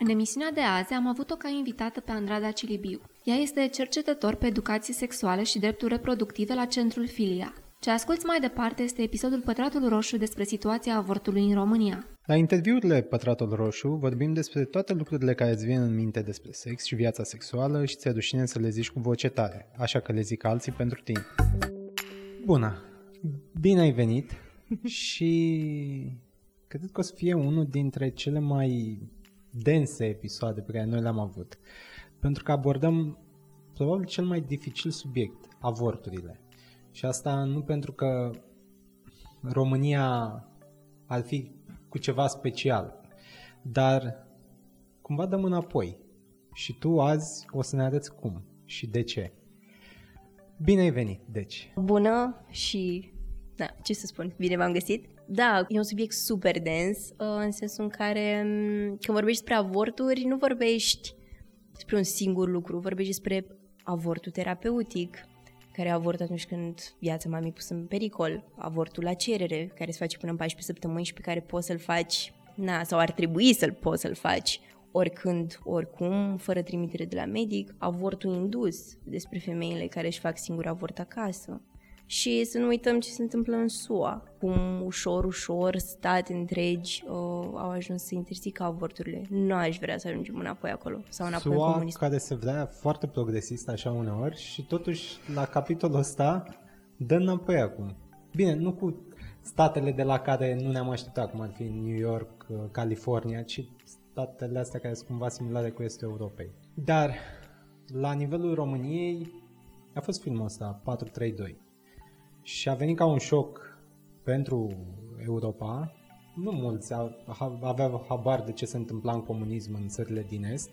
În emisiunea de azi am avut-o ca invitată pe Andrada Cilibiu. Ea este cercetător pe educație sexuală și drepturi reproductive la Centrul Filia. Ce asculți mai departe este episodul Pătratul Roșu despre situația avortului în România. La interviurile Pătratul Roșu vorbim despre toate lucrurile care îți vin în minte despre sex și viața sexuală și ți-e rușine să le zici cu voce tare, așa că le zic alții pentru tine. Bună! Bine ai venit și cred că o să fie unul dintre cele mai dense episoade pe care noi le-am avut. Pentru că abordăm probabil cel mai dificil subiect, avorturile. Și asta nu pentru că România ar fi cu ceva special, dar cumva dăm înapoi. Și tu azi o să ne arăți cum și de ce. Bine ai venit, deci. Bună și, da, ce să spun, bine v-am găsit. Da, e un subiect super dens, uh, în sensul în care mm, când vorbești despre avorturi, nu vorbești despre un singur lucru, vorbești despre avortul terapeutic, care avort atunci când viața mamei pusă în pericol, avortul la cerere, care se face până în 14 săptămâni și pe care poți să-l faci, na, sau ar trebui să-l poți să-l faci oricând, oricum, fără trimitere de la medic, avortul indus despre femeile care își fac singur avort acasă. Și să nu uităm ce se întâmplă în SUA, cum ușor, ușor state întregi uh, au ajuns să interzică avorturile. Nu aș vrea să ajungem înapoi acolo sau înapoi SUA, în comunism. care se vrea foarte progresist așa uneori și totuși la capitolul ăsta dă înapoi acum. Bine, nu cu statele de la care nu ne-am așteptat, cum ar fi New York, uh, California, ci statele astea care sunt cumva similare cu Estul Europei. Dar la nivelul României a fost filmul ăsta, 432 și a venit ca un șoc pentru Europa. Nu mulți aveau habar de ce se întâmpla în comunism în țările din Est.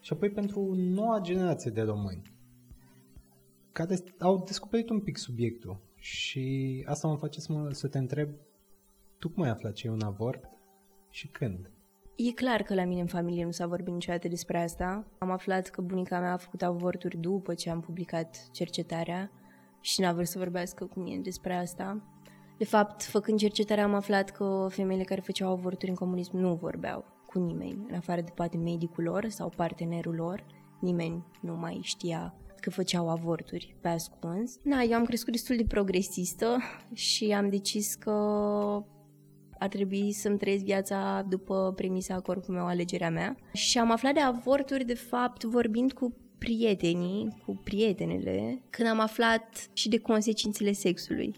Și apoi pentru noua generație de români care au descoperit un pic subiectul. Și asta mă face să, mă, să te întreb, tu cum ai aflat ce e un avort și când? E clar că la mine în familie nu s-a vorbit niciodată despre asta. Am aflat că bunica mea a făcut avorturi după ce am publicat cercetarea și n-a vrut să vorbească cu mine despre asta. De fapt, făcând cercetarea am aflat că femeile care făceau avorturi în comunism nu vorbeau cu nimeni, în afară de poate medicul lor sau partenerul lor. Nimeni nu mai știa că făceau avorturi pe ascuns. Na, eu am crescut destul de progresistă și am decis că ar trebui să-mi trăiesc viața după premisa corpul meu, alegerea mea. Și am aflat de avorturi, de fapt, vorbind cu prietenii, cu prietenele, când am aflat și de consecințele sexului.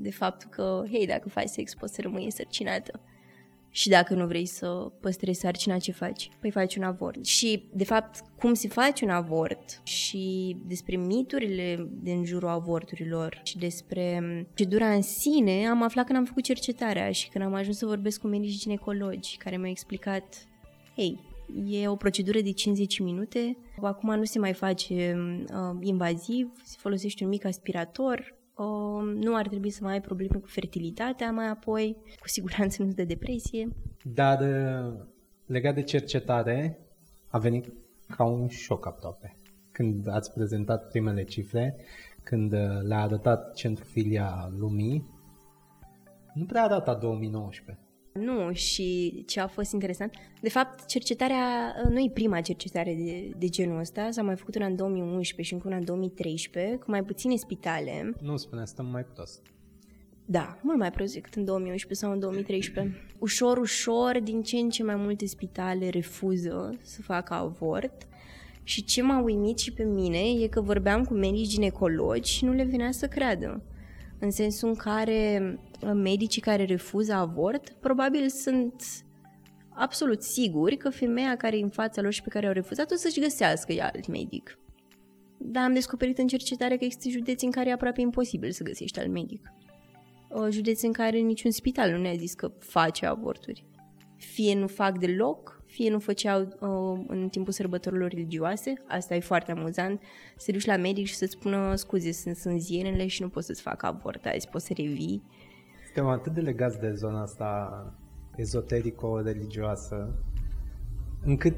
De faptul că, hei, dacă faci sex poți să rămâi însărcinată. Și dacă nu vrei să păstrezi sarcina, ce faci? Păi faci un avort. Și, de fapt, cum se face un avort și despre miturile din jurul avorturilor și despre procedura în sine, am aflat când am făcut cercetarea și când am ajuns să vorbesc cu medici ginecologi care mi-au explicat, hei, E o procedură de 50 minute. Acum nu se mai face uh, invaziv, se folosește un mic aspirator. Uh, nu ar trebui să mai ai probleme cu fertilitatea mai apoi, cu siguranță nu de depresie. Dar uh, legat de cercetare, a venit ca un șoc aproape. Când ați prezentat primele cifre, când uh, le-a arătat Centrul Filia Lumii, nu prea a datat 2019. Nu, și ce a fost interesant, de fapt, cercetarea nu e prima cercetare de, de genul ăsta, s-a mai făcut una în 2011 și încă una în 2013, cu mai puține spitale. Nu spune, stăm mai prost. Da, mult mai prost decât în 2011 sau în 2013. Ușor, ușor, din ce în ce mai multe spitale refuză să facă avort și ce m-a uimit și pe mine e că vorbeam cu medici ginecologi și nu le venea să creadă în sensul în care uh, medicii care refuză avort probabil sunt absolut siguri că femeia care e în fața lor și pe care au refuzat o să-și găsească ea alt medic. Dar am descoperit în cercetare că există județe în care e aproape imposibil să găsești alt medic. O județe în care niciun spital nu ne-a zis că face avorturi. Fie nu fac deloc, fie nu făceau uh, în timpul sărbătorilor religioase, asta e foarte amuzant, să duci la medic și să-ți spună scuze, sunt, sunt zienele și nu poți să-ți fac avort azi, poți să revii. Suntem atât de legați de zona asta ezoterico-religioasă, încât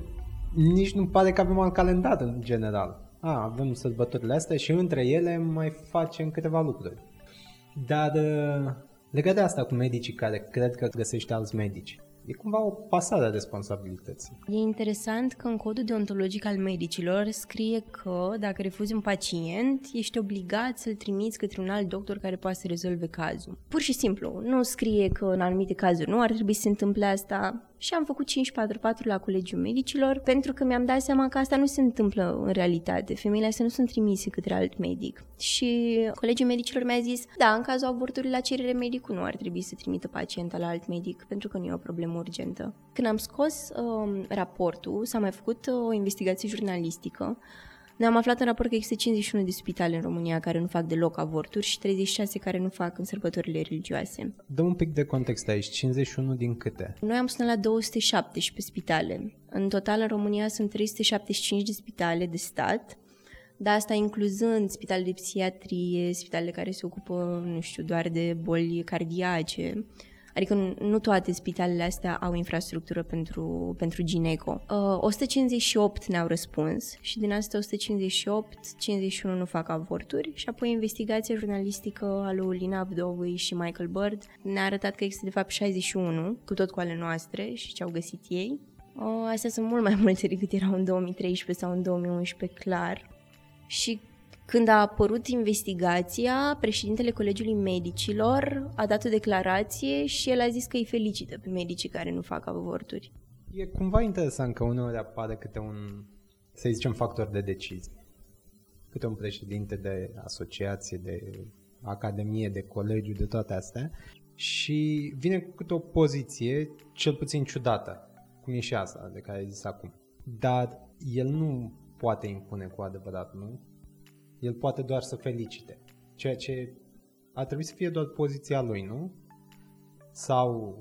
nici nu pare că avem alt calendar în general. A, avem sărbătorile astea și între ele mai facem câteva lucruri. Dar uh, legat de asta cu medicii care cred că găsește alți medici, E cumva o pasare a responsabilității. E interesant că în codul deontologic al medicilor scrie că dacă refuzi un pacient, ești obligat să-l trimiți către un alt doctor care poate să rezolve cazul. Pur și simplu, nu scrie că în anumite cazuri nu ar trebui să se întâmple asta, și am făcut 544 la Colegiul Medicilor pentru că mi-am dat seama că asta nu se întâmplă în realitate. Femeile astea nu sunt trimise către alt medic. Și Colegiul Medicilor mi-a zis, da, în cazul avortului la cerere medicul nu ar trebui să trimită pacienta la alt medic pentru că nu e o problemă urgentă. Când am scos um, raportul, s-a mai făcut uh, o investigație jurnalistică ne-am aflat în raport că există 51 de spitale în România care nu fac deloc avorturi și 36 care nu fac în sărbătorile religioase. Dă un pic de context aici, 51 din câte? Noi am sunat la 217 spitale. În total în România sunt 375 de spitale de stat, dar asta incluzând spitale de psihiatrie, spitale care se ocupă, nu știu, doar de boli cardiace, Adică nu toate spitalele astea au infrastructură pentru, pentru gineco. Uh, 158 ne-au răspuns și din astea 158, 51 nu fac avorturi și apoi investigația jurnalistică a lui Lina Vdovui și Michael Bird ne-a arătat că există de fapt 61, cu tot cu ale noastre și ce au găsit ei. Uh, astea sunt mult mai multe decât erau în 2013 sau în 2011, clar. Și când a apărut investigația, președintele Colegiului Medicilor a dat o declarație și el a zis că îi felicită pe medicii care nu fac avorturi. E cumva interesant că uneori apare câte un, să zicem, factor de decizie. Câte un președinte de asociație, de academie, de colegiu, de toate astea și vine cu câte o poziție cel puțin ciudată, cum e și asta de care ai zis acum. Dar el nu poate impune cu adevărat, nu? El poate doar să felicite. Ceea ce ar trebui să fie doar poziția lui, nu? Sau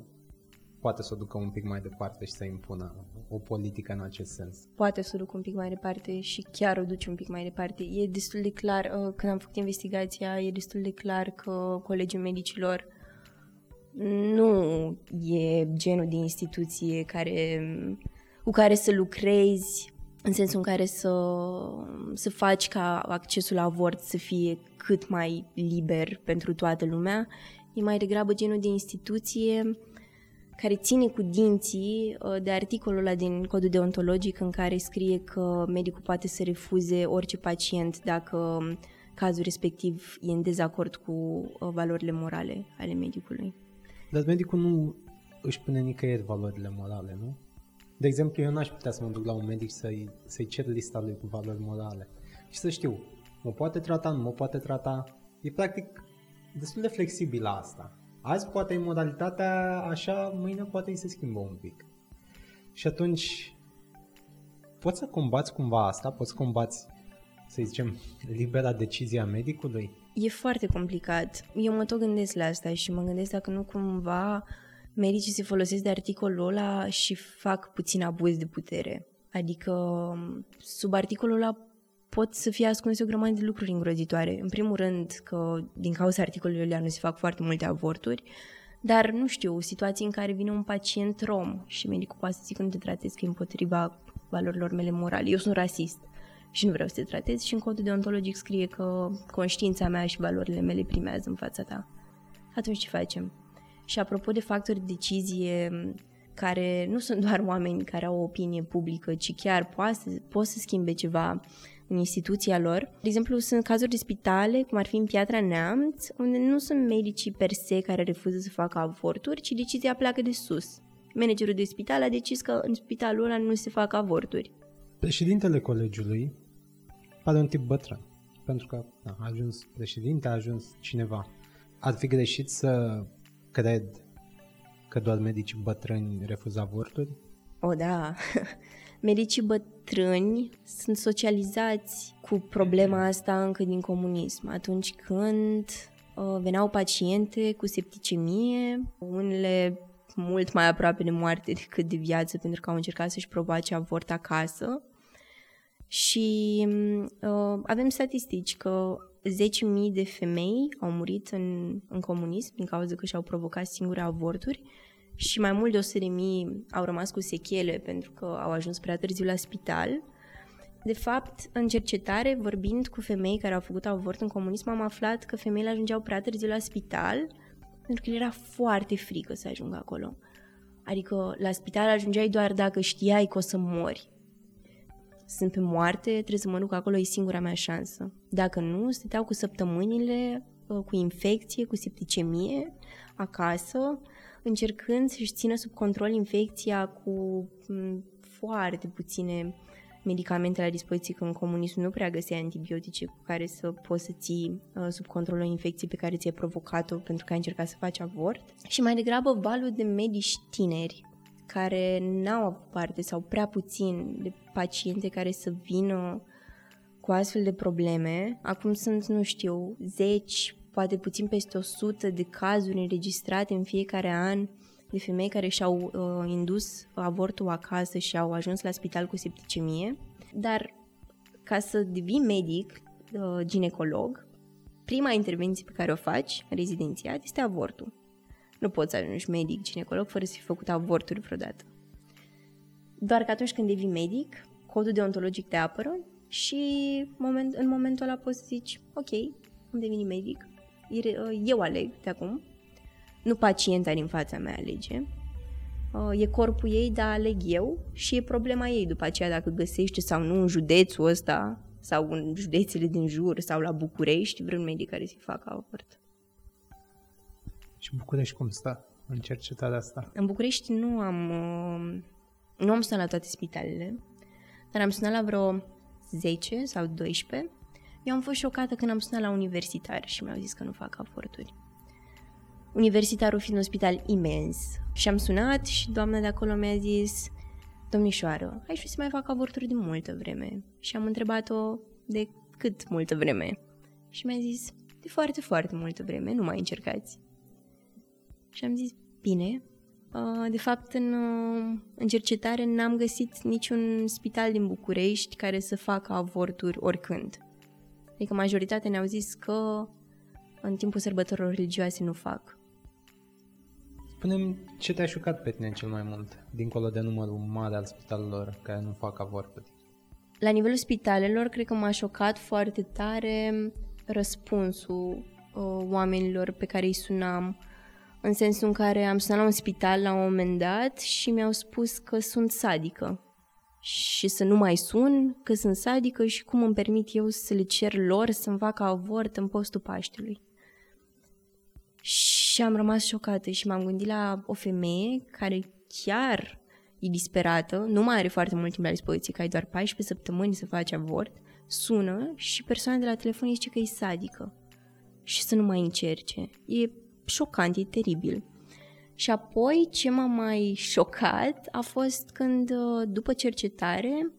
poate să o ducă un pic mai departe și să impună o politică în acest sens. Poate să o ducă un pic mai departe și chiar o duce un pic mai departe. E destul de clar, uh, când am făcut investigația, e destul de clar că Colegiul Medicilor nu e genul de instituție care, cu care să lucrezi în sensul în care să, să faci ca accesul la avort să fie cât mai liber pentru toată lumea. E mai degrabă genul de instituție care ține cu dinții uh, de articolul ăla din codul deontologic în care scrie că medicul poate să refuze orice pacient dacă cazul respectiv e în dezacord cu uh, valorile morale ale medicului. Dar medicul nu își pune nicăieri valorile morale, nu? De exemplu, eu n-aș putea să mă duc la un medic să-i, să-i cer lista lui cu valori morale și să știu, mă poate trata, nu mă poate trata. E practic destul de flexibil asta. Azi poate e modalitatea așa, mâine poate îi se schimbă un pic. Și atunci poți să combați cumva asta, poți să combați, să zicem, libera decizie a medicului? E foarte complicat. Eu mă tot gândesc la asta și mă gândesc dacă nu cumva medicii se folosesc de articolul ăla și fac puțin abuz de putere. Adică, sub articolul ăla pot să fie ascunse o grămadă de lucruri îngrozitoare. În primul rând că din cauza articolului ăla nu se fac foarte multe avorturi, dar, nu știu, situații în care vine un pacient rom și medicul poate să zică nu te tratez că e împotriva valorilor mele morale. Eu sunt rasist și nu vreau să te tratez și în codul deontologic scrie că conștiința mea și valorile mele primează în fața ta. Atunci ce facem? Și apropo de factori de decizie care nu sunt doar oameni care au o opinie publică, ci chiar poate să, pot să schimbe ceva în instituția lor. De exemplu, sunt cazuri de spitale, cum ar fi în Piatra Neamț, unde nu sunt medicii per se care refuză să facă avorturi, ci decizia pleacă de sus. Managerul de spital a decis că în spitalul ăla nu se fac avorturi. Președintele colegiului pare un tip bătrân, pentru că da, a ajuns președinte, a ajuns cineva. Ar fi greșit să cred că doar medicii bătrâni refuză avorturi? O, da. Medicii bătrâni sunt socializați cu problema asta încă din comunism. Atunci când uh, veneau paciente cu septicemie, unele mult mai aproape de moarte decât de viață pentru că au încercat să-și provoace avort acasă. Și uh, avem statistici că 10.000 de femei au murit în, în comunism din cauza că și-au provocat singure avorturi și mai mult de 100.000 au rămas cu sechele pentru că au ajuns prea târziu la spital. De fapt, în cercetare, vorbind cu femei care au făcut avort în comunism, am aflat că femeile ajungeau prea târziu la spital pentru că le era foarte frică să ajungă acolo. Adică la spital ajungeai doar dacă știai că o să mori. Sunt pe moarte, trebuie să mă duc acolo, e singura mea șansă. Dacă nu, stăteau cu săptămânile, uh, cu infecție, cu septicemie, acasă, încercând să-și țină sub control infecția cu mm, foarte puține medicamente la dispoziție, că în comunism nu prea găseai antibiotice cu care să poți să ții uh, sub control o infecție pe care ți-ai provocat-o pentru că ai încercat să faci avort. Și mai degrabă valul de medici tineri care n-au parte sau prea puțin de paciente care să vină cu astfel de probleme. Acum sunt, nu știu, zeci, poate puțin peste 100 de cazuri înregistrate în fiecare an de femei care și-au uh, indus avortul acasă și au ajuns la spital cu septicemie. Dar ca să devii medic, uh, ginecolog, prima intervenție pe care o faci, rezidențiat, este avortul. Nu poți să ajungi medic, ginecolog, fără să fi făcut avorturi vreodată. Doar că atunci când devii medic, codul deontologic te apără și moment, în momentul ăla poți să zici, ok, am devenit medic, eu aleg de acum, nu pacienta din fața mea alege, e corpul ei, dar aleg eu și e problema ei după aceea dacă găsește sau nu în județul ăsta sau în județele din jur sau la București vreun medic care să-i facă avort. Și București cum stă în cercetarea asta? În București nu am, uh, nu am sunat la toate spitalele, dar am sunat la vreo 10 sau 12. Eu am fost șocată când am sunat la universitar și mi-au zis că nu fac avorturi. Universitarul fiind un spital imens. Și am sunat și doamna de acolo mi-a zis Domnișoară, ai și să mai fac avorturi de multă vreme. Și am întrebat-o de cât multă vreme. Și mi-a zis, de foarte, foarte multă vreme, nu mai încercați. Și am zis, bine, uh, de fapt, în, uh, în cercetare n-am găsit niciun spital din București care să facă avorturi oricând. Adică majoritatea ne-au zis că în timpul sărbătorilor religioase nu fac. Spune-mi ce te-a șocat pe tine cel mai mult, dincolo de numărul mare al spitalelor care nu fac avorturi? La nivelul spitalelor, cred că m-a șocat foarte tare răspunsul uh, oamenilor pe care îi sunam în sensul în care am sunat la un spital la un moment dat și mi-au spus că sunt sadică și să nu mai sun, că sunt sadică și cum îmi permit eu să le cer lor să-mi facă avort în postul Paștelui. Și am rămas șocată și m-am gândit la o femeie care chiar e disperată, nu mai are foarte mult timp la dispoziție, că ai doar 14 săptămâni să faci avort, sună și persoana de la telefon zice că e sadică și să nu mai încerce. E șocant, e teribil. Și apoi ce m-a mai șocat a fost când, uh, după cercetare,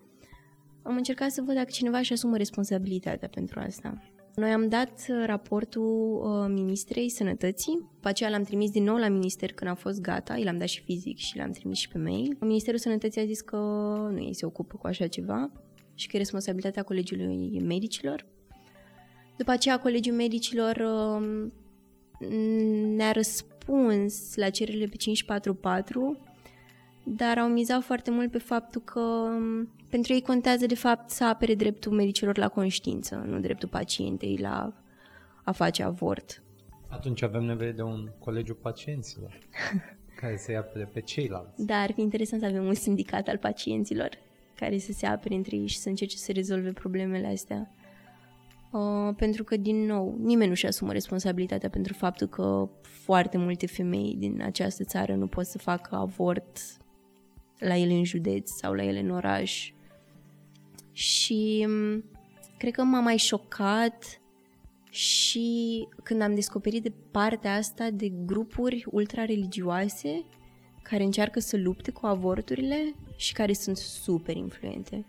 am încercat să văd dacă cineva își asumă responsabilitatea pentru asta. Noi am dat uh, raportul uh, Ministrei Sănătății, după aceea l-am trimis din nou la minister când a fost gata, i l-am dat și fizic și l-am trimis și pe mail. Ministerul Sănătății a zis că nu ei se ocupă cu așa ceva și că e responsabilitatea Colegiului Medicilor. După aceea, Colegiul Medicilor uh, ne-a răspuns la cererile pe 544, dar au mizat foarte mult pe faptul că um, pentru ei contează de fapt să apere dreptul medicilor la conștiință, nu dreptul pacientei la a face avort. Atunci avem nevoie de un colegiu pacienților care să-i apere pe ceilalți. Da, ar fi interesant să avem un sindicat al pacienților care să se apere între ei și să încerce să rezolve problemele astea. Uh, pentru că, din nou, nimeni nu-și asumă responsabilitatea pentru faptul că foarte multe femei din această țară nu pot să facă avort la ele în județ sau la ele în oraș. Și um, cred că m-a mai șocat și când am descoperit de partea asta de grupuri ultra-religioase care încearcă să lupte cu avorturile și care sunt super influente.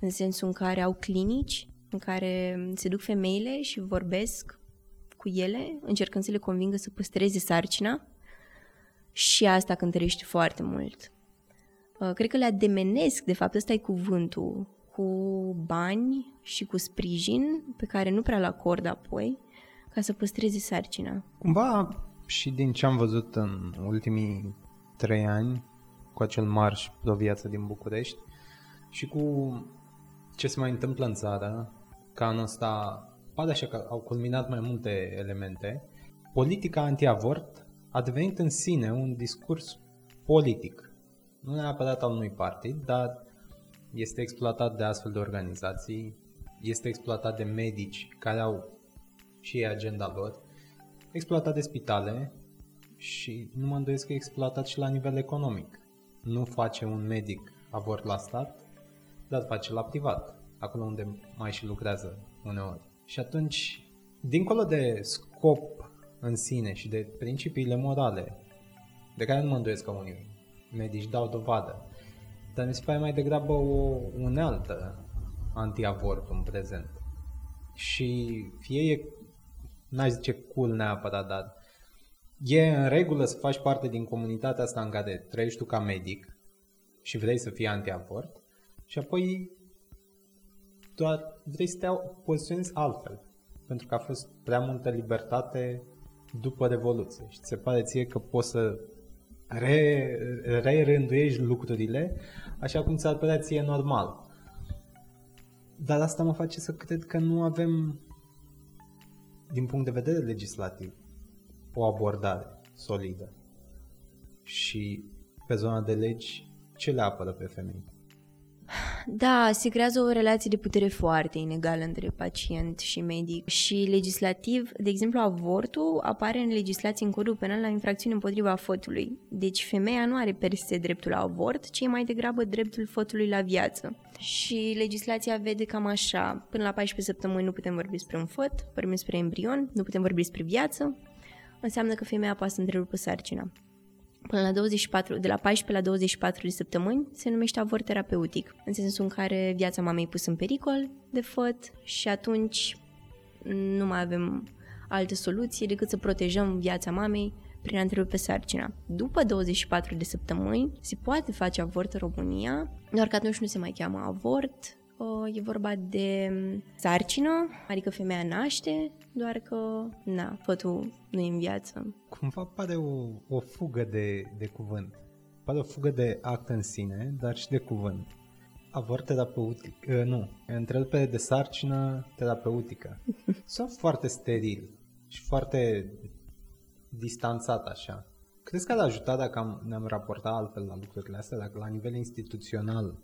În sensul în care au clinici în care se duc femeile și vorbesc cu ele, încercând să le convingă să păstreze sarcina și asta cântărește foarte mult. Uh, cred că le ademenesc, de fapt ăsta e cuvântul, cu bani și cu sprijin pe care nu prea-l acordă apoi ca să păstreze sarcina. Cumva și din ce am văzut în ultimii trei ani cu acel marș pro viață din București și cu ce se mai întâmplă în țară, că anul ăsta pare așa că au culminat mai multe elemente, politica anti-avort a devenit în sine un discurs politic. Nu neapărat al unui partid, dar este exploatat de astfel de organizații, este exploatat de medici care au și ei agenda lor, exploatat de spitale și nu mă îndoiesc că e exploatat și la nivel economic. Nu face un medic avort la stat, dar face la privat, acolo unde mai și lucrează uneori. Și atunci, dincolo de scop în sine și de principiile morale, de care nu mă îndoiesc că unii medici dau dovadă, dar mi se pare mai degrabă o unealtă anti-avort în prezent. Și fie e, n-aș zice cool neapărat, dar e în regulă să faci parte din comunitatea asta în care trăiești tu ca medic și vrei să fii anti-avort și apoi doar vrei să te poziționezi altfel. Pentru că a fost prea multă libertate după Revoluție și ți se pare ție că poți să re, re-rânduiești lucrurile așa cum ți-ar părea ție normal. Dar asta mă face să cred că nu avem, din punct de vedere legislativ, o abordare solidă. Și pe zona de legi, ce le apără pe femei? Da, se creează o relație de putere foarte inegală între pacient și medic și legislativ, de exemplu, avortul apare în legislație în codul penal la infracțiune împotriva fătului. Deci femeia nu are per se dreptul la avort, ci mai degrabă dreptul fătului la viață. Și legislația vede cam așa, până la 14 săptămâni nu putem vorbi despre un făt, vorbim despre embrion, nu putem vorbi despre viață, înseamnă că femeia poate să întrerupă sarcina până la 24, de la 14 la 24 de săptămâni, se numește avort terapeutic, în sensul în care viața mamei e pusă în pericol de făt și atunci nu mai avem altă soluție decât să protejăm viața mamei prin a întrerupe sarcina. După 24 de săptămâni se poate face avort în România, doar că atunci nu se mai cheamă avort, e vorba de sarcină, adică femeia naște, doar că, na, fătul nu e în viață. Cumva pare o, o fugă de, de cuvânt. Pare o fugă de act în sine, dar și de cuvânt. Avort terapeutic, uh, nu, întrerupere de sarcină terapeutică. Sunt foarte steril și foarte distanțat așa. Crezi că ar ajuta dacă ne-am raportat altfel la lucrurile astea, dacă la nivel instituțional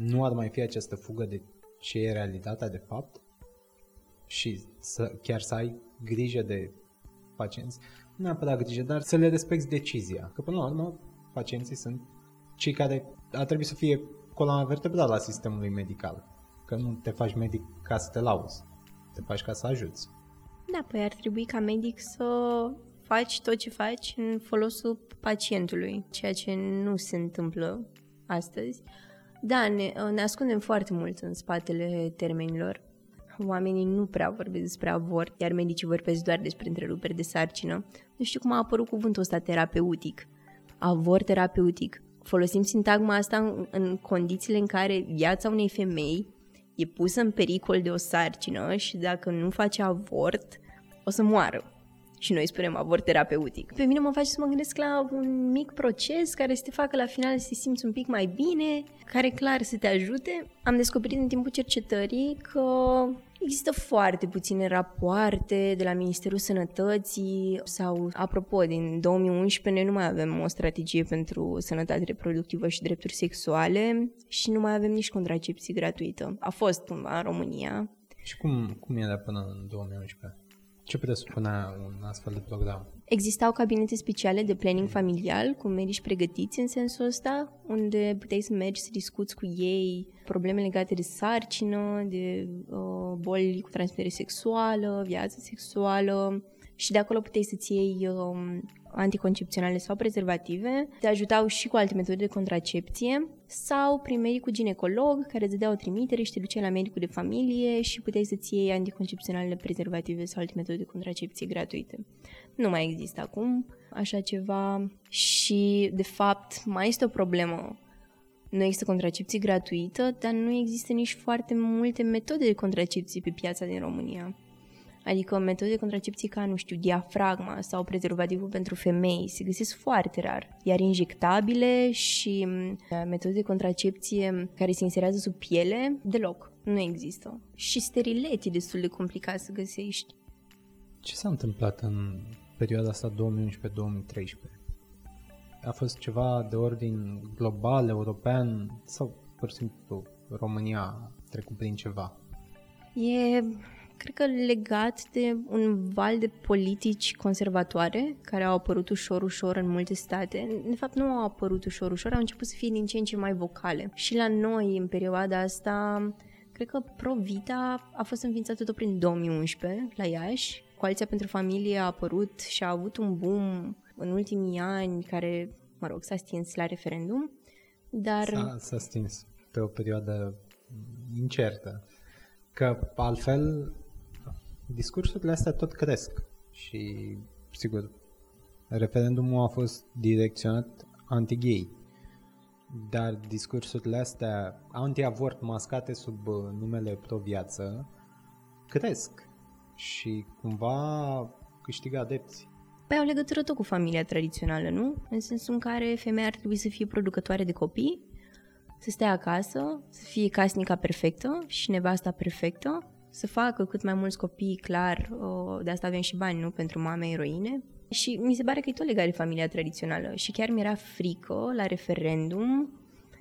nu ar mai fi această fugă de ce e realitatea de fapt și să, chiar să ai grijă de pacienți, nu neapărat grijă, dar să le respecti decizia. Că până la urmă pacienții sunt cei care ar trebui să fie coloana vertebrală a sistemului medical. Că nu te faci medic ca să te lauzi, te faci ca să ajuți. Da, păi ar trebui ca medic să faci tot ce faci în folosul pacientului, ceea ce nu se întâmplă astăzi. Da, ne, ne ascundem foarte mult în spatele termenilor. Oamenii nu prea vorbesc despre avort, iar medicii vorbesc doar despre întreruperi de sarcină. Nu știu cum a apărut cuvântul ăsta terapeutic. Avort terapeutic. Folosim sintagma asta în, în condițiile în care viața unei femei e pusă în pericol de o sarcină și dacă nu face avort, o să moară și noi spunem avort terapeutic. Pe mine mă face să mă gândesc la un mic proces care să te facă la final să te simți un pic mai bine, care clar să te ajute. Am descoperit în timpul cercetării că Există foarte puține rapoarte de la Ministerul Sănătății sau, apropo, din 2011 noi nu mai avem o strategie pentru sănătate reproductivă și drepturi sexuale și nu mai avem nici contracepție gratuită. A fost cumva în România. Și cum, cum era până în 2011? Ce presupunea un astfel de program? Existau cabinete speciale de planning familial cu medici pregătiți în sensul ăsta, unde puteai să mergi să discuți cu ei probleme legate de sarcină, de uh, boli cu transmitere sexuală, viață sexuală și de acolo puteai să-ți iei uh, anticoncepționale sau prezervative, te ajutau și cu alte metode de contracepție sau prin medicul ginecolog care îți dădea o trimitere și te ducea la medicul de familie și puteai să-ți iei anticoncepționale prezervative sau alte metode de contracepție gratuite. Nu mai există acum așa ceva și, de fapt, mai este o problemă nu există contracepție gratuită, dar nu există nici foarte multe metode de contracepție pe piața din România. Adică metode de contracepție ca, nu știu, diafragma sau prezervativul pentru femei se găsesc foarte rar. Iar injectabile și mm, metode de contracepție care se inserează sub piele, deloc. Nu există. Și sterilet e destul de complicat să găsești. Ce s-a întâmplat în perioada asta 2011-2013? A fost ceva de ordin global, european sau pur și simplu România a trecut prin ceva? E, cred că legat de un val de politici conservatoare care au apărut ușor, ușor în multe state. De fapt, nu au apărut ușor, ușor, au început să fie din ce în ce mai vocale. Și la noi, în perioada asta, cred că Provita a fost înființată tot prin 2011 la Iași. Coaliția pentru Familie a apărut și a avut un boom în ultimii ani care, mă rog, s-a stins la referendum. Dar... S-a, s-a stins pe o perioadă incertă. Că altfel discursurile astea tot cresc și sigur referendumul a fost direcționat anti-gay dar discursurile astea anti-avort mascate sub uh, numele pro-viață cresc și cumva câștigă adepți. Păi au legătură tot cu familia tradițională, nu? În sensul în care femeia ar trebui să fie producătoare de copii, să stea acasă, să fie casnica perfectă și nevasta perfectă, să facă cât mai mulți copii, clar, de asta avem și bani, nu? Pentru mame eroine. Și mi se pare că e tot legat de familia tradițională. Și chiar mi-era frică la referendum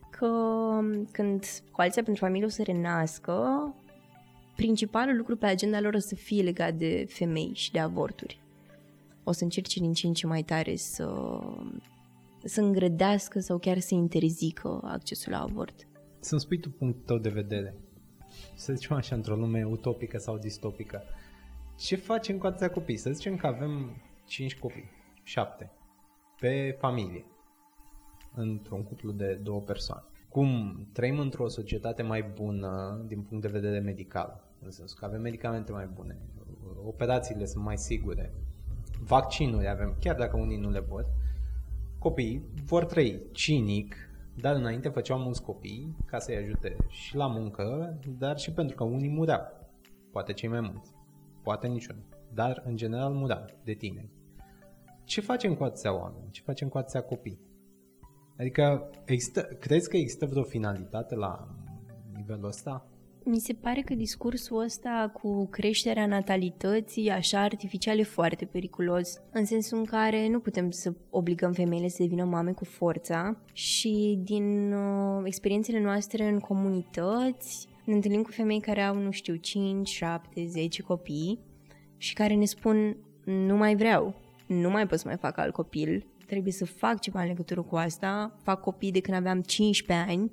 că când Coaliția pentru Familie o să renască, principalul lucru pe agenda lor o să fie legat de femei și de avorturi. O să încerce din ce în ce mai tare să să îngrădească sau chiar să interzică accesul la avort. Să-mi spui tu punctul tău de vedere. Să zicem așa, într-o lume utopică sau distopică. Ce facem cu atâția copii? Să zicem că avem 5 copii, 7, pe familie, într-un cuplu de două persoane. Cum trăim într-o societate mai bună din punct de vedere medical, în sensul că avem medicamente mai bune, operațiile sunt mai sigure, vaccinuri avem, chiar dacă unii nu le vor, copiii vor trăi cinic, dar înainte făceau mulți copii ca să-i ajute și la muncă, dar și pentru că unii mureau. Poate cei mai mulți, poate niciunul, dar în general mureau de tine. Ce facem cu atâția oameni? Ce facem cu atâția copii? Adică, există, crezi că există vreo finalitate la nivelul ăsta? Mi se pare că discursul ăsta cu creșterea natalității așa artificial e foarte periculos, în sensul în care nu putem să obligăm femeile să devină mame cu forța și din uh, experiențele noastre în comunități ne întâlnim cu femei care au, nu știu, 5, 7, 10 copii și care ne spun nu mai vreau, nu mai pot să mai fac alt copil, trebuie să fac ceva în legătură cu asta, fac copii de când aveam 15 ani,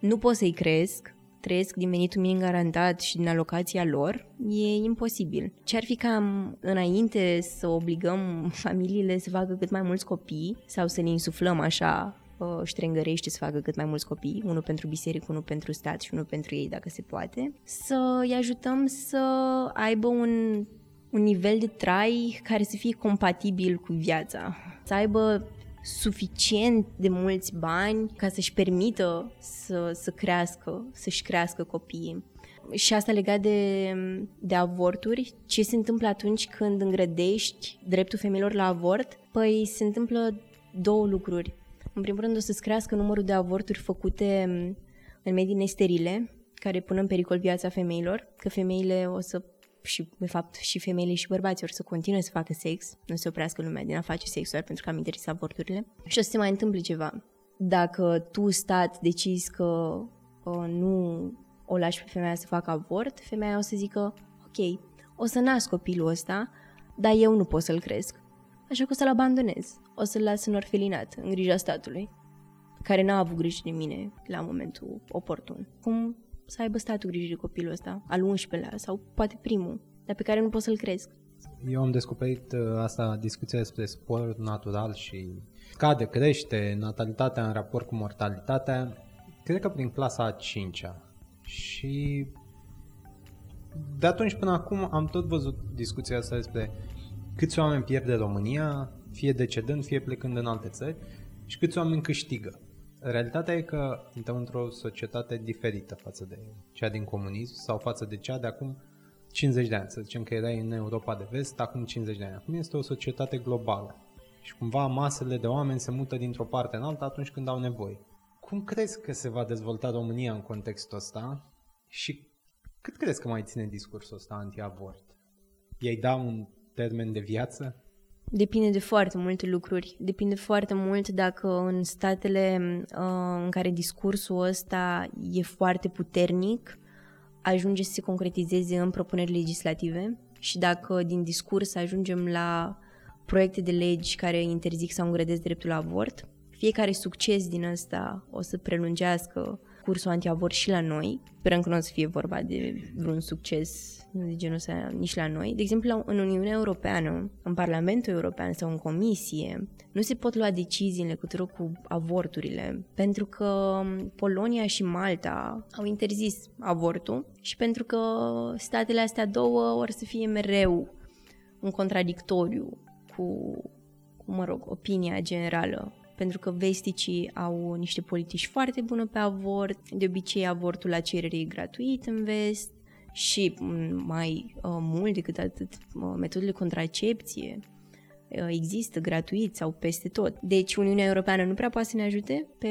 nu pot să-i cresc, trăiesc din venitul minim garantat și din alocația lor, e imposibil. Ce ar fi ca înainte să obligăm familiile să facă cât mai mulți copii sau să ne insuflăm așa uh, ștrengărește să facă cât mai mulți copii, unul pentru biserică, unul pentru stat și unul pentru ei, dacă se poate, să-i ajutăm să aibă un, un nivel de trai care să fie compatibil cu viața, să aibă suficient de mulți bani ca să-și permită să, să crească, să-și crească copiii. Și asta legat de, de avorturi, ce se întâmplă atunci când îngrădești dreptul femeilor la avort? Păi se întâmplă două lucruri. În primul rând o să-ți crească numărul de avorturi făcute în medii nesterile, care pun în pericol viața femeilor, că femeile o să și, de fapt, și femeile și bărbații or să continue să facă sex, nu se oprească lumea din a face sex doar pentru că am interzis avorturile și o să se mai întâmple ceva. Dacă tu, stat, decizi că uh, nu o lași pe femeia să facă avort, femeia o să zică, ok, o să nasc copilul ăsta, dar eu nu pot să-l cresc. Așa că o să-l abandonez. O să-l las în orfelinat, în grija statului, care n-a avut grijă de mine la momentul oportun. Cum să aibă statul grijă de copilul ăsta, al 11-lea sau poate primul, dar pe care nu pot să-l cresc. Eu am descoperit uh, asta, discuția despre sport natural și scade, crește natalitatea în raport cu mortalitatea, cred că prin clasa a 5-a. Și de atunci până acum am tot văzut discuția asta despre câți oameni pierde România, fie decedând, fie plecând în alte țări, și câți oameni câștigă. Realitatea e că suntem într-o societate diferită față de cea din comunism sau față de cea de acum 50 de ani. Să zicem că erai în Europa de vest acum 50 de ani. Acum este o societate globală și cumva masele de oameni se mută dintr-o parte în alta atunci când au nevoie. Cum crezi că se va dezvolta România în contextul ăsta și cât crezi că mai ține discursul ăsta anti-avort? Ei da un termen de viață? Depinde de foarte multe lucruri. Depinde foarte mult dacă în statele uh, în care discursul ăsta e foarte puternic, ajunge să se concretizeze în propuneri legislative și dacă din discurs ajungem la proiecte de legi care interzic sau îngrădesc dreptul la avort, fiecare succes din ăsta o să prelungească cursul antiavort și la noi. Sperăm că nu o să fie vorba de vreun succes de genul ăsta nici la noi. De exemplu, în Uniunea Europeană, în Parlamentul European sau în Comisie, nu se pot lua decizii în legătură cu avorturile, pentru că Polonia și Malta au interzis avortul și pentru că statele astea două or să fie mereu în contradictoriu cu, cu mă rog, opinia generală pentru că vesticii au niște politici foarte bune pe avort, de obicei avortul la cerere e gratuit în vest și mm, mai uh, mult decât atât, uh, metodele contracepție uh, există gratuit sau peste tot. Deci Uniunea Europeană nu prea poate să ne ajute pe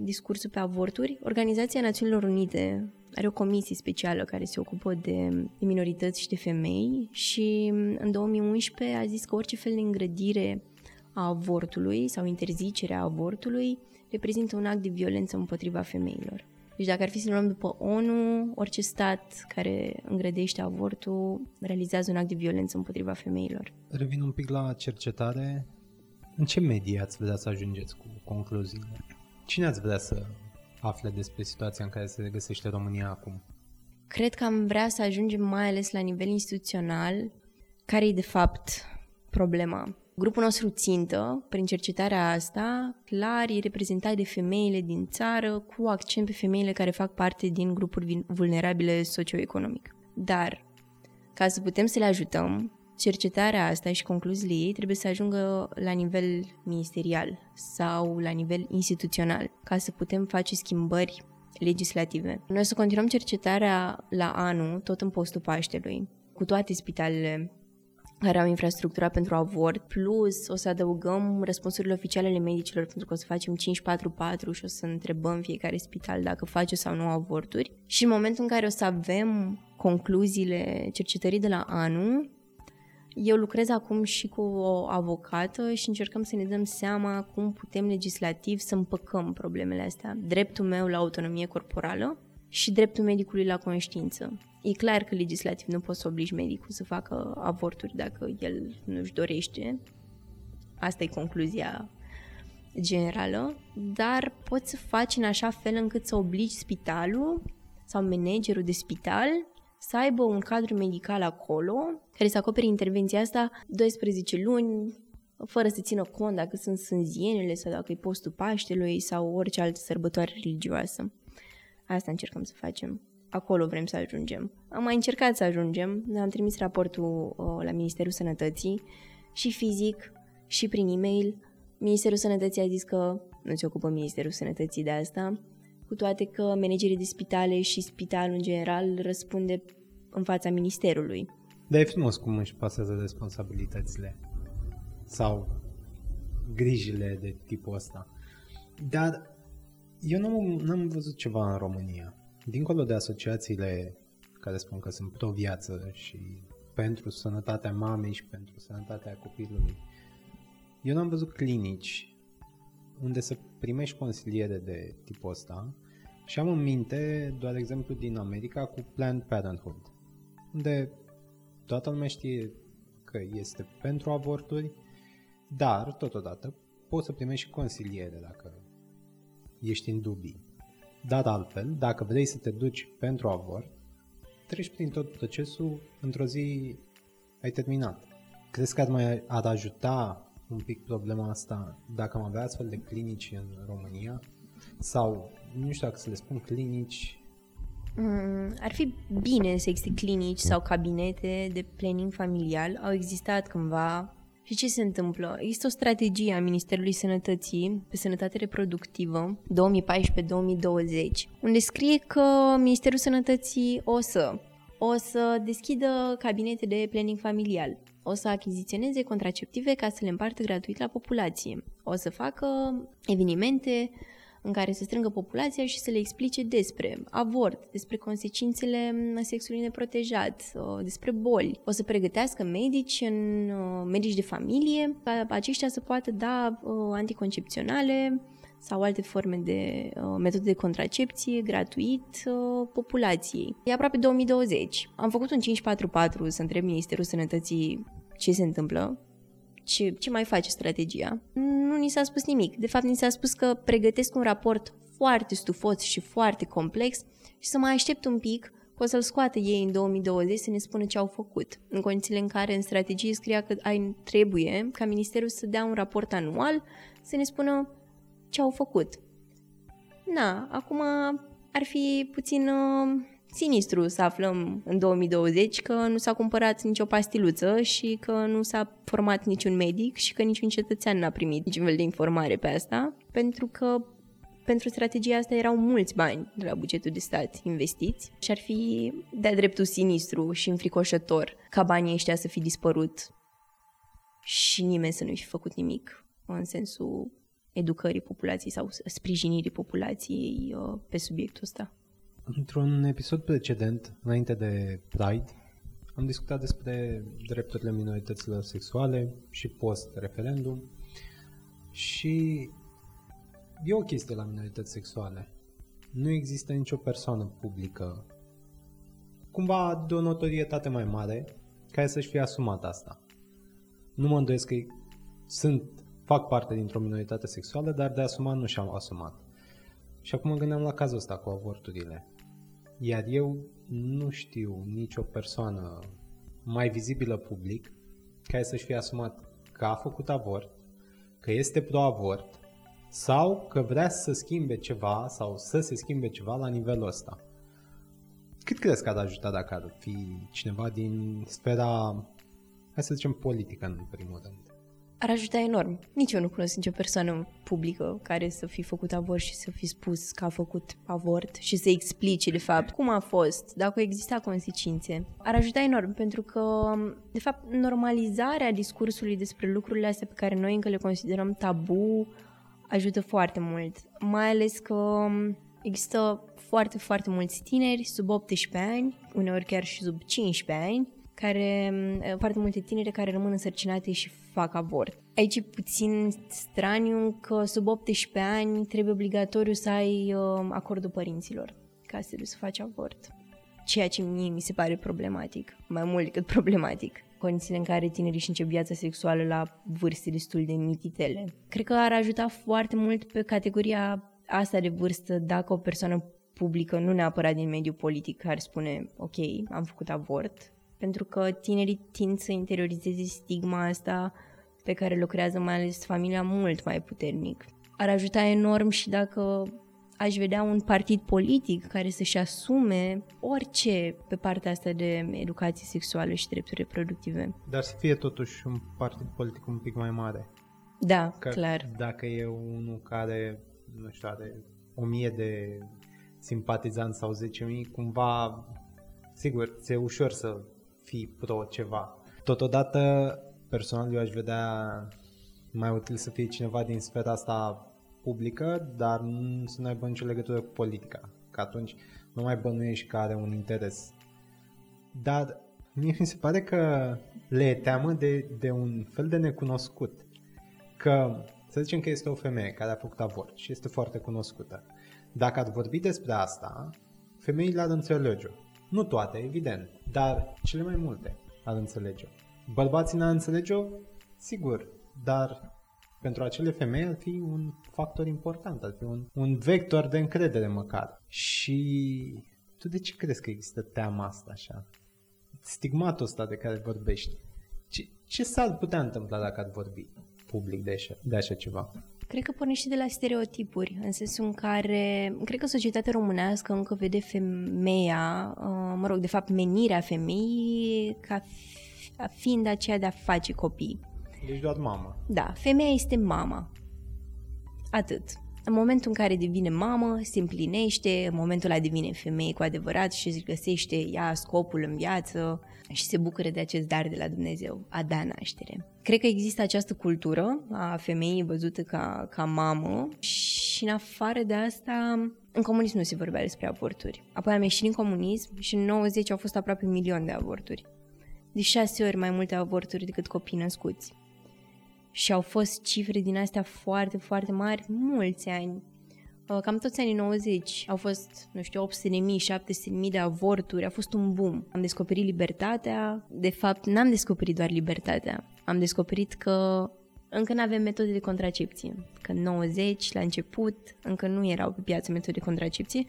discursul pe avorturi. Organizația Națiunilor Unite are o comisie specială care se ocupă de, de minorități și de femei și mm, în 2011 a zis că orice fel de îngrădire a avortului sau interzicerea avortului reprezintă un act de violență împotriva femeilor. Deci dacă ar fi să ne luăm după ONU, orice stat care îngrădește avortul realizează un act de violență împotriva femeilor. Revin un pic la cercetare. În ce medie ați vrea să ajungeți cu concluziile? Cine ați vrea să afle despre situația în care se găsește România acum? Cred că am vrea să ajungem mai ales la nivel instituțional care e de fapt problema. Grupul nostru țintă, prin cercetarea asta, clar e reprezentat de femeile din țară, cu accent pe femeile care fac parte din grupuri vulnerabile socioeconomic. Dar, ca să putem să le ajutăm, cercetarea asta și concluziile ei trebuie să ajungă la nivel ministerial sau la nivel instituțional, ca să putem face schimbări legislative. Noi o să continuăm cercetarea la anul, tot în postul Paștelui, cu toate spitalele care au infrastructura pentru avort, plus o să adăugăm răspunsurile oficiale ale medicilor pentru că o să facem 544 și o să întrebăm fiecare spital dacă face sau nu avorturi. Și în momentul în care o să avem concluziile cercetării de la anul, eu lucrez acum și cu o avocată și încercăm să ne dăm seama cum putem legislativ să împăcăm problemele astea. Dreptul meu la autonomie corporală și dreptul medicului la conștiință. E clar că legislativ nu poți să obligi medicul să facă avorturi dacă el nu-și dorește. Asta e concluzia generală, dar poți să faci în așa fel încât să obligi spitalul sau managerul de spital să aibă un cadru medical acolo care să acopere intervenția asta 12 luni, fără să țină cont dacă sunt sânzienele sau dacă e postul Paștelui sau orice altă sărbătoare religioasă. Asta încercăm să facem. Acolo vrem să ajungem. Am mai încercat să ajungem. Ne-am trimis raportul uh, la Ministerul Sănătății și fizic și prin e-mail. Ministerul Sănătății a zis că nu se ocupă Ministerul Sănătății de asta, cu toate că managerii de spitale și spitalul în general răspunde în fața Ministerului. Dar e frumos cum își pasează responsabilitățile sau grijile de tipul ăsta. Dar eu nu am văzut ceva în România. Dincolo de asociațiile care spun că sunt o viață și pentru sănătatea mamei și pentru sănătatea copilului, eu n-am văzut clinici unde să primești consiliere de tipul ăsta și am în minte doar exemplu din America cu Planned Parenthood, unde toată lumea știe că este pentru avorturi, dar totodată poți să primești și consiliere dacă ești în dubii. Dar altfel, dacă vrei să te duci pentru avort, treci prin tot procesul, într-o zi ai terminat. Crezi că ar mai ar ajuta un pic problema asta dacă am avea astfel de clinici în România? Sau, nu știu dacă să le spun clinici... Mm, ar fi bine să existe clinici sau cabinete de planning familial. Au existat cândva și ce se întâmplă? Există o strategie a Ministerului Sănătății pe sănătate reproductivă 2014-2020, unde scrie că Ministerul Sănătății o să o să deschidă cabinete de planning familial, o să achiziționeze contraceptive ca să le împartă gratuit la populație, o să facă evenimente în care să strângă populația și să le explice despre avort, despre consecințele sexului neprotejat, despre boli. O să pregătească medici, în, medici de familie, ca aceștia să poată da anticoncepționale, sau alte forme de uh, metode de contracepție gratuit uh, populației. E aproape 2020. Am făcut un 544 să întreb Ministerul Sănătății ce se întâmplă, ce, ce mai face strategia. Nu ni s-a spus nimic. De fapt, ni s-a spus că pregătesc un raport foarte stufos și foarte complex și să mai aștept un pic că o să-l scoată ei în 2020 să ne spună ce au făcut. În condițiile în care în strategie scria că ai, trebuie ca Ministerul să dea un raport anual să ne spună ce au făcut. Na, acum ar fi puțin uh, sinistru să aflăm în 2020 că nu s-a cumpărat nicio pastiluță și că nu s-a format niciun medic și că niciun cetățean n-a primit niciun fel de informare pe asta, pentru că pentru strategia asta erau mulți bani de la bugetul de stat investiți și ar fi de-a dreptul sinistru și înfricoșător ca banii ăștia să fi dispărut și nimeni să nu fi făcut nimic în sensul educării populației sau sprijinirii populației uh, pe subiectul ăsta. Într-un episod precedent, înainte de Pride, am discutat despre drepturile minorităților sexuale și post-referendum și e o chestie la minorități sexuale. Nu există nicio persoană publică, cumva de o notorietate mai mare, care să-și fie asumat asta. Nu mă îndoiesc că sunt fac parte dintr-o minoritate sexuală, dar de asumat nu și-am asumat. Și acum mă gândeam la cazul ăsta cu avorturile. Iar eu nu știu nicio persoană mai vizibilă public care să-și fie asumat că a făcut avort, că este pro-avort sau că vrea să schimbe ceva sau să se schimbe ceva la nivelul ăsta. Cât crezi că ar ajuta dacă ar fi cineva din sfera, hai să zicem, politică în primul rând? Ar ajuta enorm. Nici eu nu cunosc nicio persoană publică care să fi făcut avort și să fi spus că a făcut avort și să explice de fapt cum a fost, dacă exista consecințe. Ar ajuta enorm pentru că, de fapt, normalizarea discursului despre lucrurile astea pe care noi încă le considerăm tabu ajută foarte mult. Mai ales că există foarte, foarte mulți tineri sub 18 ani, uneori chiar și sub 15 ani, care, foarte multe tinere care rămân însărcinate și fac avort. Aici e puțin straniu că sub 18 ani trebuie obligatoriu să ai uh, acordul părinților ca să să faci avort. Ceea ce mie mi se pare problematic, mai mult decât problematic condițiile în care tinerii își încep viața sexuală la vârste destul de mititele. Cred că ar ajuta foarte mult pe categoria asta de vârstă dacă o persoană publică, nu neapărat din mediul politic, ar spune, ok, am făcut avort, pentru că tinerii tind să interiorizeze stigma asta pe care lucrează mai ales familia mult mai puternic. Ar ajuta enorm și dacă aș vedea un partid politic care să-și asume orice pe partea asta de educație sexuală și drepturi reproductive. Dar să fie totuși un partid politic un pic mai mare. Da, că clar. Dacă e unul care, nu știu, are o mie de simpatizanți sau 10.000, cumva, sigur, ți-e ușor să fi pro ceva. Totodată, personal, eu aș vedea mai util să fie cineva din sfera asta publică, dar nu să nu aibă nicio legătură cu politica. Că atunci nu mai bănuiești că are un interes. Dar mie mi se pare că le e teamă de, de un fel de necunoscut. Că să zicem că este o femeie care a făcut avort și este foarte cunoscută. Dacă ați vorbi despre asta, femeile ar înțelege-o. Nu toate, evident, dar cele mai multe ar înțelege-o. Bărbații n-ar înțelege-o? Sigur, dar pentru acele femei ar fi un factor important, ar fi un, un vector de încredere măcar. Și tu de ce crezi că există teama asta așa? Stigmatul ăsta de care vorbești. Ce, ce s-ar putea întâmpla dacă ar vorbi public de așa, de așa ceva? Cred că pornește de la stereotipuri, în sensul în care cred că societatea românească încă vede femeia, uh, mă rog, de fapt menirea femeii ca fiind aceea de a face copii. Deci doar mama. Da, femeia este mama. Atât. În momentul în care devine mamă, se împlinește, în momentul ăla devine femeie cu adevărat și își găsește ea scopul în viață și se bucură de acest dar de la Dumnezeu, a da naștere. Cred că există această cultură a femeii văzută ca, ca mamă și în afară de asta, în comunism nu se vorbea despre avorturi. Apoi am ieșit din comunism și în 90 au fost aproape un milion de avorturi. De șase ori mai multe avorturi decât copii născuți. Și au fost cifre din astea foarte, foarte mari, mulți ani. Uh, cam toți anii 90 au fost, nu știu, 800.000, 700.000 de avorturi, a fost un boom. Am descoperit libertatea, de fapt n-am descoperit doar libertatea, am descoperit că încă nu avem metode de contracepție. Că în 90, la început, încă nu erau pe piață metode de contracepție,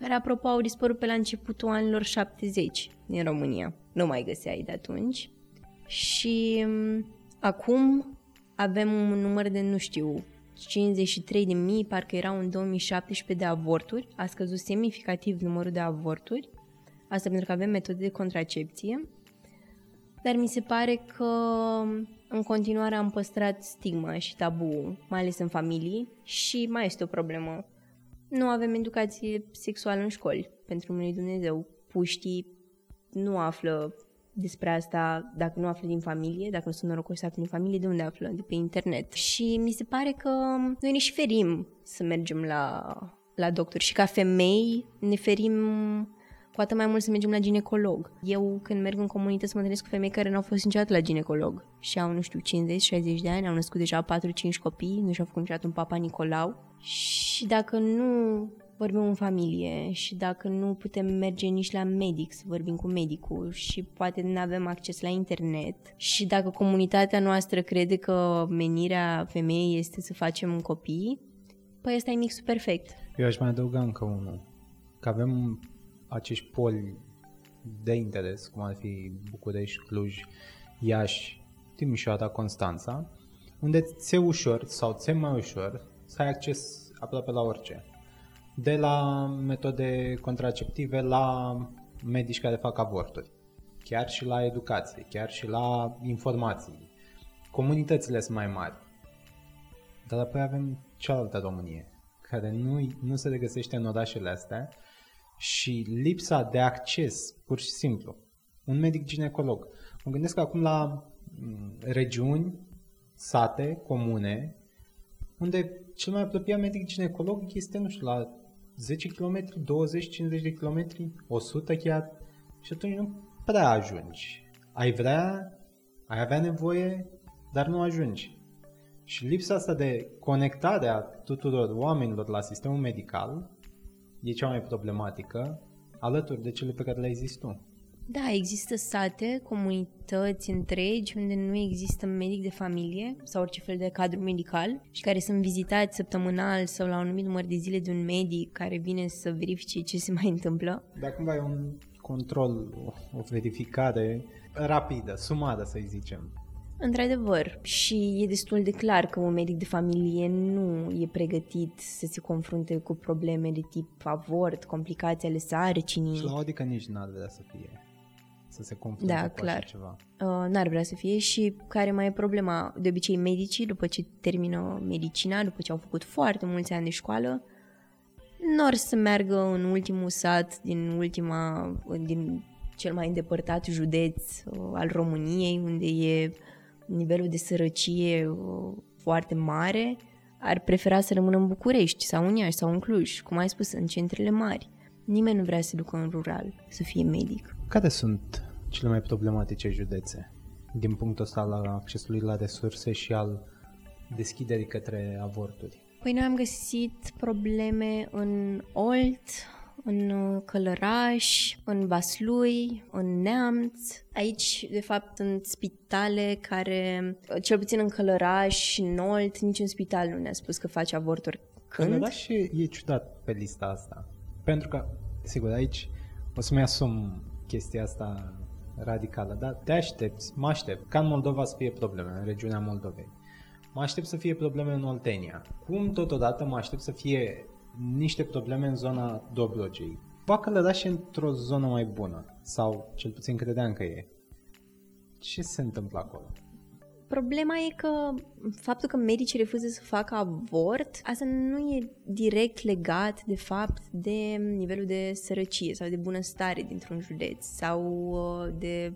care apropo au dispărut pe la începutul anilor 70 din România. Nu mai găseai de atunci. Și um, acum avem un număr de, nu știu, 53 de mii, parcă erau în 2017 de avorturi. A scăzut semnificativ numărul de avorturi. Asta pentru că avem metode de contracepție. Dar mi se pare că în continuare am păstrat stigma și tabu, mai ales în familii, și mai este o problemă. Nu avem educație sexuală în școli, pentru mine Dumnezeu. Puștii nu află despre asta dacă nu află din familie, dacă nu sunt norocoși să află din familie, de unde află? De pe internet. Și mi se pare că noi ne și ferim să mergem la, la doctor și ca femei ne ferim cu atât mai mult să mergem la ginecolog. Eu când merg în comunitate să mă întâlnesc cu femei care nu au fost niciodată la ginecolog și au, nu știu, 50-60 de ani, au născut deja 4-5 copii, nu și-au făcut niciodată un papa Nicolau. Și dacă nu vorbim în familie și dacă nu putem merge nici la medic să vorbim cu medicul și poate nu avem acces la internet și dacă comunitatea noastră crede că menirea femeii este să facem un copii, păi ăsta e mixul perfect. Eu aș mai adăuga încă unul, că avem acești poli de interes, cum ar fi București, Cluj, Iași, Timișoara, Constanța, unde ți-e ușor sau ți-e mai ușor să ai acces aproape la orice de la metode contraceptive la medici care fac avorturi, chiar și la educație, chiar și la informații. Comunitățile sunt mai mari. Dar apoi avem cealaltă Românie, care nu, nu se regăsește în orașele astea și lipsa de acces, pur și simplu. Un medic ginecolog. Mă gândesc acum la mm, regiuni, sate, comune, unde cel mai apropiat medic ginecolog este, nu știu, la 10 km, 20, 50 de km, 100 chiar și atunci nu prea ajungi. Ai vrea, ai avea nevoie, dar nu ajungi. Și lipsa asta de conectare a tuturor oamenilor la sistemul medical e cea mai problematică, alături de cele pe care le-ai zis tu. Da, există sate, comunități întregi unde nu există medic de familie sau orice fel de cadru medical și care sunt vizitați săptămânal sau la un anumit număr de zile de un medic care vine să verifice ce se mai întâmplă. Dar cumva e un control, o verificare rapidă, sumară să zicem. Într-adevăr, și e destul de clar că un medic de familie nu e pregătit să se confrunte cu probleme de tip avort, complicații ale sarcinii. Și la adică nici n-ar vrea să fie să se confrunte da, cu clar. așa ceva. Uh, n-ar vrea să fie și care mai e problema, de obicei medicii, după ce termină medicina, după ce au făcut foarte mulți ani de școală, nu or să meargă în ultimul sat din ultima, din cel mai îndepărtat județ uh, al României, unde e nivelul de sărăcie uh, foarte mare, ar prefera să rămână în București sau în Iași sau în Cluj, cum ai spus, în centrele mari. Nimeni nu vrea să se ducă în rural, să fie medic. Care sunt cele mai problematice județe din punctul ăsta al accesului la resurse și al deschiderii către avorturi? Păi noi am găsit probleme în Olt, în Călăraș, în Vaslui, în Neamț. Aici, de fapt, în spitale care, cel puțin în Călăraș și în Olt, niciun spital nu ne-a spus că face avorturi. Când? Călăraș e, e ciudat pe lista asta. Pentru că, sigur, aici o să-mi asum chestia asta radicală, dar te aștepți, mă aștept, ca în Moldova să fie probleme, în regiunea Moldovei. Mă aștept să fie probleme în Oltenia. Cum totodată mă aștept să fie niște probleme în zona Dobrogei. Va călăraș într-o zonă mai bună, sau cel puțin credeam că e. Ce se întâmplă acolo? Problema e că faptul că medicii refuză să facă avort, asta nu e direct legat de fapt de nivelul de sărăcie sau de bunăstare dintr-un județ sau uh, de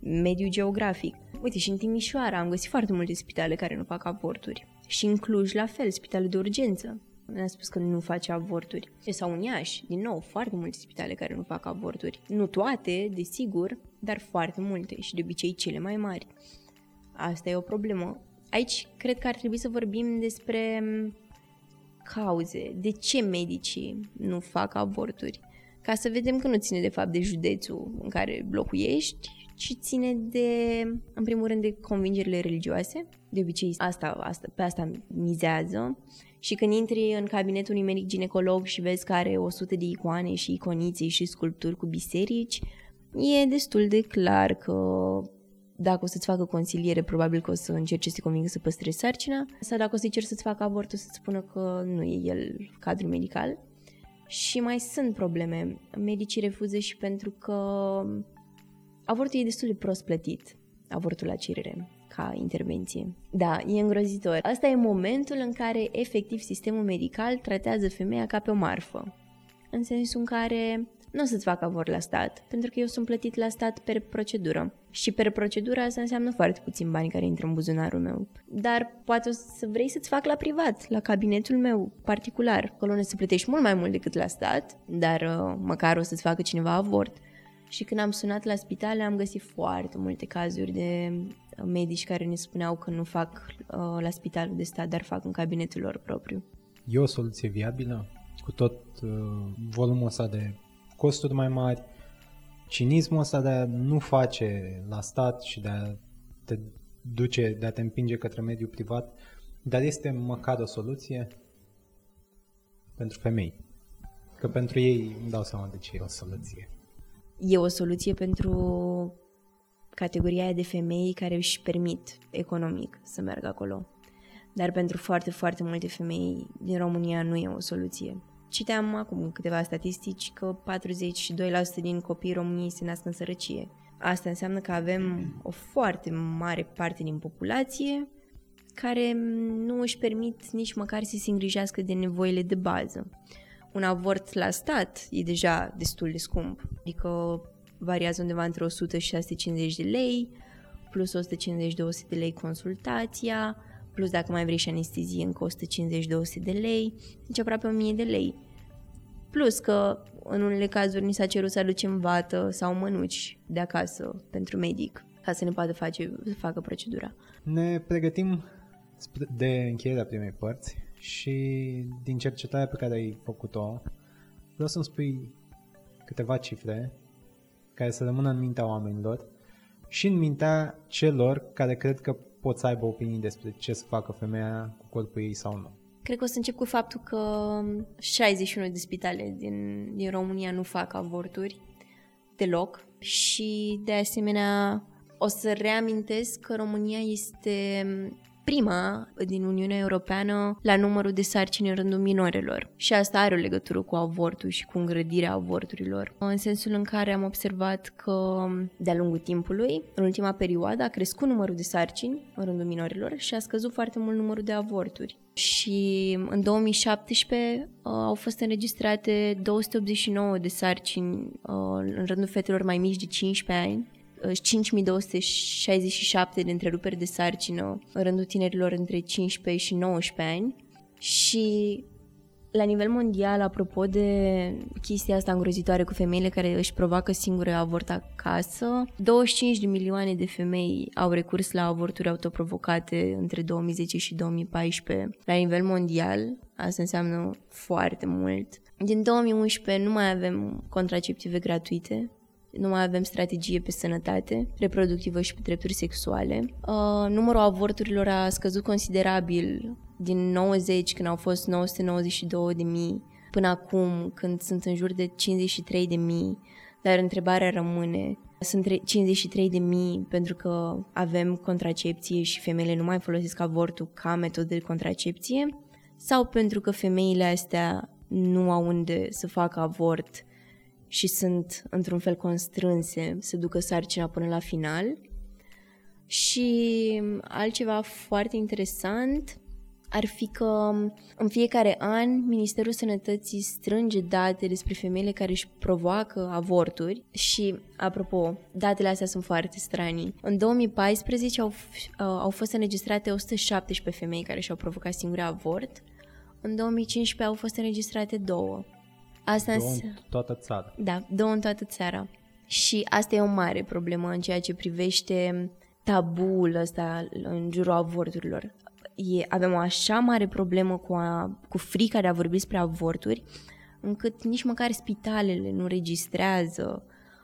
mediu geografic. Uite, și în Timișoara am găsit foarte multe spitale care nu fac avorturi. Și în Cluj, la fel, spitale de urgență. Ne-a spus că nu face avorturi. Sau în Iași, din nou, foarte multe spitale care nu fac avorturi. Nu toate, desigur, dar foarte multe și de obicei cele mai mari. Asta e o problemă. Aici cred că ar trebui să vorbim despre cauze. De ce medicii nu fac avorturi? Ca să vedem că nu ține de fapt de județul în care locuiești, ci ține de, în primul rând, de convingerile religioase. De obicei, asta, asta, pe asta mizează. Și când intri în cabinetul unui medic ginecolog și vezi că are 100 de icoane și iconițe și sculpturi cu biserici, e destul de clar că dacă o să-ți facă consiliere, probabil că o să încerce să te convingă să păstrezi sarcina, sau dacă o să-i cer să-ți facă avort, o să-ți spună că nu e el cadru medical. Și mai sunt probleme. Medicii refuză și pentru că avortul e destul de prost plătit, avortul la cerere ca intervenție. Da, e îngrozitor. Asta e momentul în care efectiv sistemul medical tratează femeia ca pe o marfă. În sensul în care nu o să-ți fac avort la stat, pentru că eu sunt plătit la stat per procedură. Și per procedură asta înseamnă foarte puțin bani care intră în buzunarul meu. Dar poate o să vrei să-ți fac la privat, la cabinetul meu particular. Acolo ne să plătești mult mai mult decât la stat, dar uh, măcar o să-ți facă cineva avort. Și când am sunat la spitale am găsit foarte multe cazuri de uh, medici care ne spuneau că nu fac uh, la spitalul de stat, dar fac în cabinetul lor propriu. E o soluție viabilă? Cu tot uh, volumul ăsta de costuri mai mari, cinismul ăsta de a nu face la stat și de a te duce, de a te împinge către mediul privat, dar este măcar o soluție pentru femei. Că pentru ei îmi dau seama de ce e o soluție. E o soluție pentru categoria de femei care își permit economic să meargă acolo. Dar pentru foarte, foarte multe femei din România nu e o soluție. Citeam acum câteva statistici că 42% din copiii României se nasc în sărăcie. Asta înseamnă că avem o foarte mare parte din populație care nu își permit nici măcar să se îngrijească de nevoile de bază. Un avort la stat e deja destul de scump, adică variază undeva între 100 și 650 de lei, plus 150-200 de lei consultația, plus dacă mai vrei și anestezie încă 150-200 de lei, deci aproape 1000 de lei. Plus că în unele cazuri ni s-a cerut să aducem vată sau mănuci de acasă pentru medic ca să ne poată face, să facă procedura. Ne pregătim de încheierea primei părți și din cercetarea pe care ai făcut-o, vreau să-mi spui câteva cifre care să rămână în mintea oamenilor și în mintea celor care cred că pot să aibă opinii despre ce să facă femeia cu corpul ei sau nu. Cred că o să încep cu faptul că 61 de spitale din, din România nu fac avorturi deloc și de asemenea o să reamintesc că România este prima din Uniunea Europeană la numărul de sarcini în rândul minorelor. Și asta are o legătură cu avortul și cu îngrădirea avorturilor. În sensul în care am observat că de-a lungul timpului, în ultima perioadă, a crescut numărul de sarcini în rândul minorilor și a scăzut foarte mult numărul de avorturi. Și în 2017 uh, au fost înregistrate 289 de sarcini uh, în rândul fetelor mai mici de 15 ani 5267 de întreruperi de sarcină în rândul tinerilor între 15 și 19 ani și la nivel mondial, apropo de chestia asta îngrozitoare cu femeile care își provoacă singure avort acasă, 25 de milioane de femei au recurs la avorturi autoprovocate între 2010 și 2014 la nivel mondial. Asta înseamnă foarte mult. Din 2011 nu mai avem contraceptive gratuite, nu mai avem strategie pe sănătate reproductivă și pe drepturi sexuale. Uh, numărul avorturilor a scăzut considerabil din 90, când au fost 992 de mii, până acum, când sunt în jur de 53 de mii. Dar întrebarea rămâne, sunt 53 de mii pentru că avem contracepție și femeile nu mai folosesc avortul ca metodă de contracepție sau pentru că femeile astea nu au unde să facă avort și sunt într-un fel constrânse să ducă sarcina până la final Și altceva foarte interesant ar fi că în fiecare an Ministerul Sănătății strânge date despre femeile care își provoacă avorturi și, apropo, datele astea sunt foarte stranii. În 2014 au, uh, au fost înregistrate 117 femei care și-au provocat singure avort, în 2015 au fost înregistrate două. Asta două în toată țara. Da, două în toată țara. Și asta e o mare problemă în ceea ce privește tabul ăsta în jurul avorturilor e, avem o așa mare problemă cu, a, cu frica de a vorbi despre avorturi, încât nici măcar spitalele nu registrează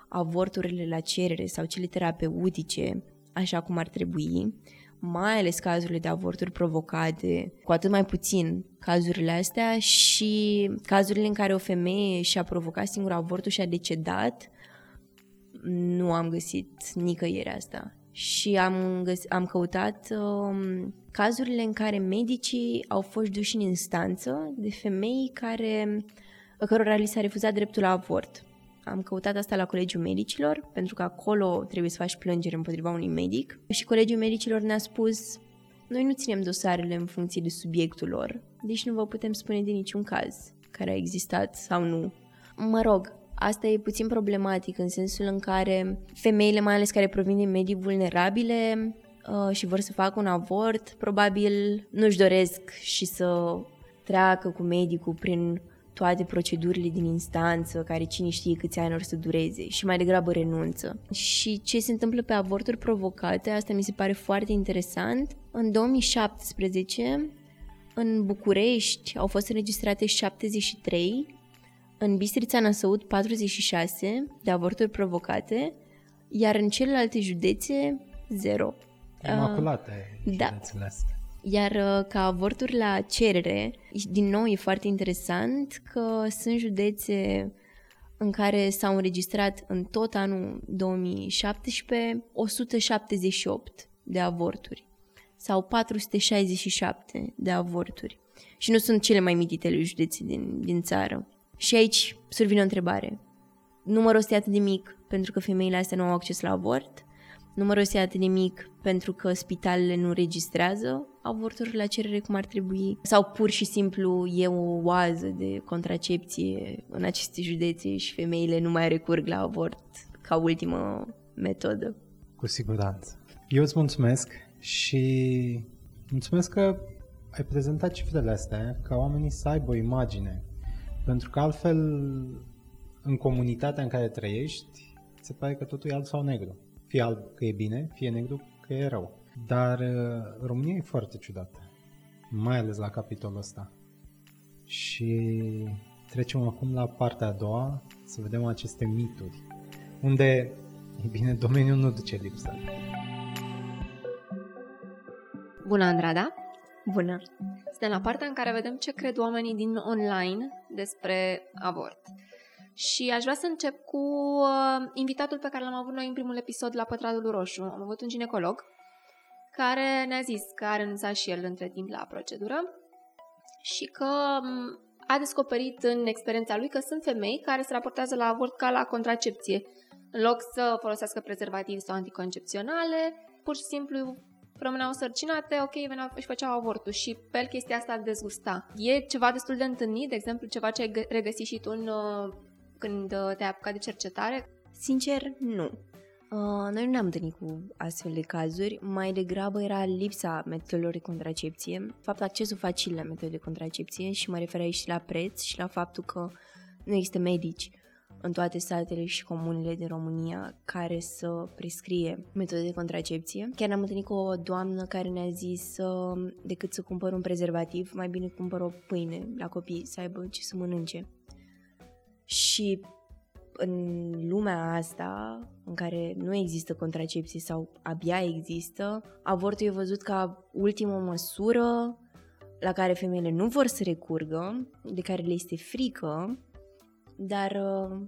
avorturile la cerere sau cele terapeutice așa cum ar trebui, mai ales cazurile de avorturi provocate, cu atât mai puțin cazurile astea și cazurile în care o femeie și-a provocat singur avortul și a decedat, nu am găsit nicăieri asta și am, găs- am căutat um, cazurile în care medicii au fost duși în instanță de femei care, cărora li s-a refuzat dreptul la avort. Am căutat asta la Colegiul Medicilor, pentru că acolo trebuie să faci plângere împotriva unui medic. Și Colegiul Medicilor ne-a spus, noi nu ținem dosarele în funcție de subiectul lor, deci nu vă putem spune de niciun caz care a existat sau nu. Mă rog, Asta e puțin problematic în sensul în care femeile, mai ales care provin din medii vulnerabile uh, și vor să facă un avort, probabil nu-și doresc și să treacă cu medicul prin toate procedurile din instanță, care cine știe câți ani or să dureze și mai degrabă renunță. Și ce se întâmplă pe avorturi provocate, asta mi se pare foarte interesant. În 2017, în București au fost înregistrate 73 în Bistrița Năsăud 46 de avorturi provocate, iar în celelalte județe 0. Imaculate uh, da. astea. Iar uh, ca avorturi la cerere, din nou e foarte interesant că sunt județe în care s-au înregistrat în tot anul 2017 178 de avorturi sau 467 de avorturi. Și nu sunt cele mai mititele județe din, din țară. Și aici survine o întrebare. Numărul este atât de mic pentru că femeile astea nu au acces la avort? Numărul este atât de mic pentru că spitalele nu registrează avorturi la cerere cum ar trebui? Sau pur și simplu e o oază de contracepție în aceste județe și femeile nu mai recurg la avort ca ultimă metodă? Cu siguranță. Eu îți mulțumesc și mulțumesc că ai prezentat cifrele astea ca oamenii să aibă o imagine pentru că altfel, în comunitatea în care trăiești, se pare că totul e alb sau negru. Fie alb că e bine, fie negru că e rău. Dar uh, România e foarte ciudată, mai ales la capitolul ăsta. Și trecem acum la partea a doua, să vedem aceste mituri, unde, e bine, domeniul nu duce lipsă. Bună, Andrada! Bună! Suntem la partea în care vedem ce cred oamenii din online despre avort. Și aș vrea să încep cu uh, invitatul pe care l-am avut noi în primul episod la Pătratul Roșu. Am avut un ginecolog care ne-a zis că a renunțat și el între timp la procedură și că um, a descoperit în experiența lui că sunt femei care se raportează la avort ca la contracepție. În loc să folosească prezervativ sau anticoncepționale, pur și simplu rămâneau sărcinate, ok, veneau și făceau avortul și pe el chestia asta dezgusta. E ceva destul de întâlnit, de exemplu, ceva ce ai regăsit și tu în, uh, când uh, te-ai apucat de cercetare? Sincer, nu. Uh, noi nu ne-am întâlnit cu astfel de cazuri, mai degrabă era lipsa metodelor de contracepție, fapt accesul facil la metode de contracepție și mă refer aici și la preț și la faptul că nu există medici în toate statele și comunele din România care să prescrie metode de contracepție. Chiar ne-am întâlnit cu o doamnă care ne-a zis uh, decât să cumpăr un prezervativ, mai bine cumpăr o pâine la copii, să aibă ce să mănânce. Și în lumea asta, în care nu există contracepție sau abia există, avortul e văzut ca ultimă măsură la care femeile nu vor să recurgă, de care le este frică, dar uh,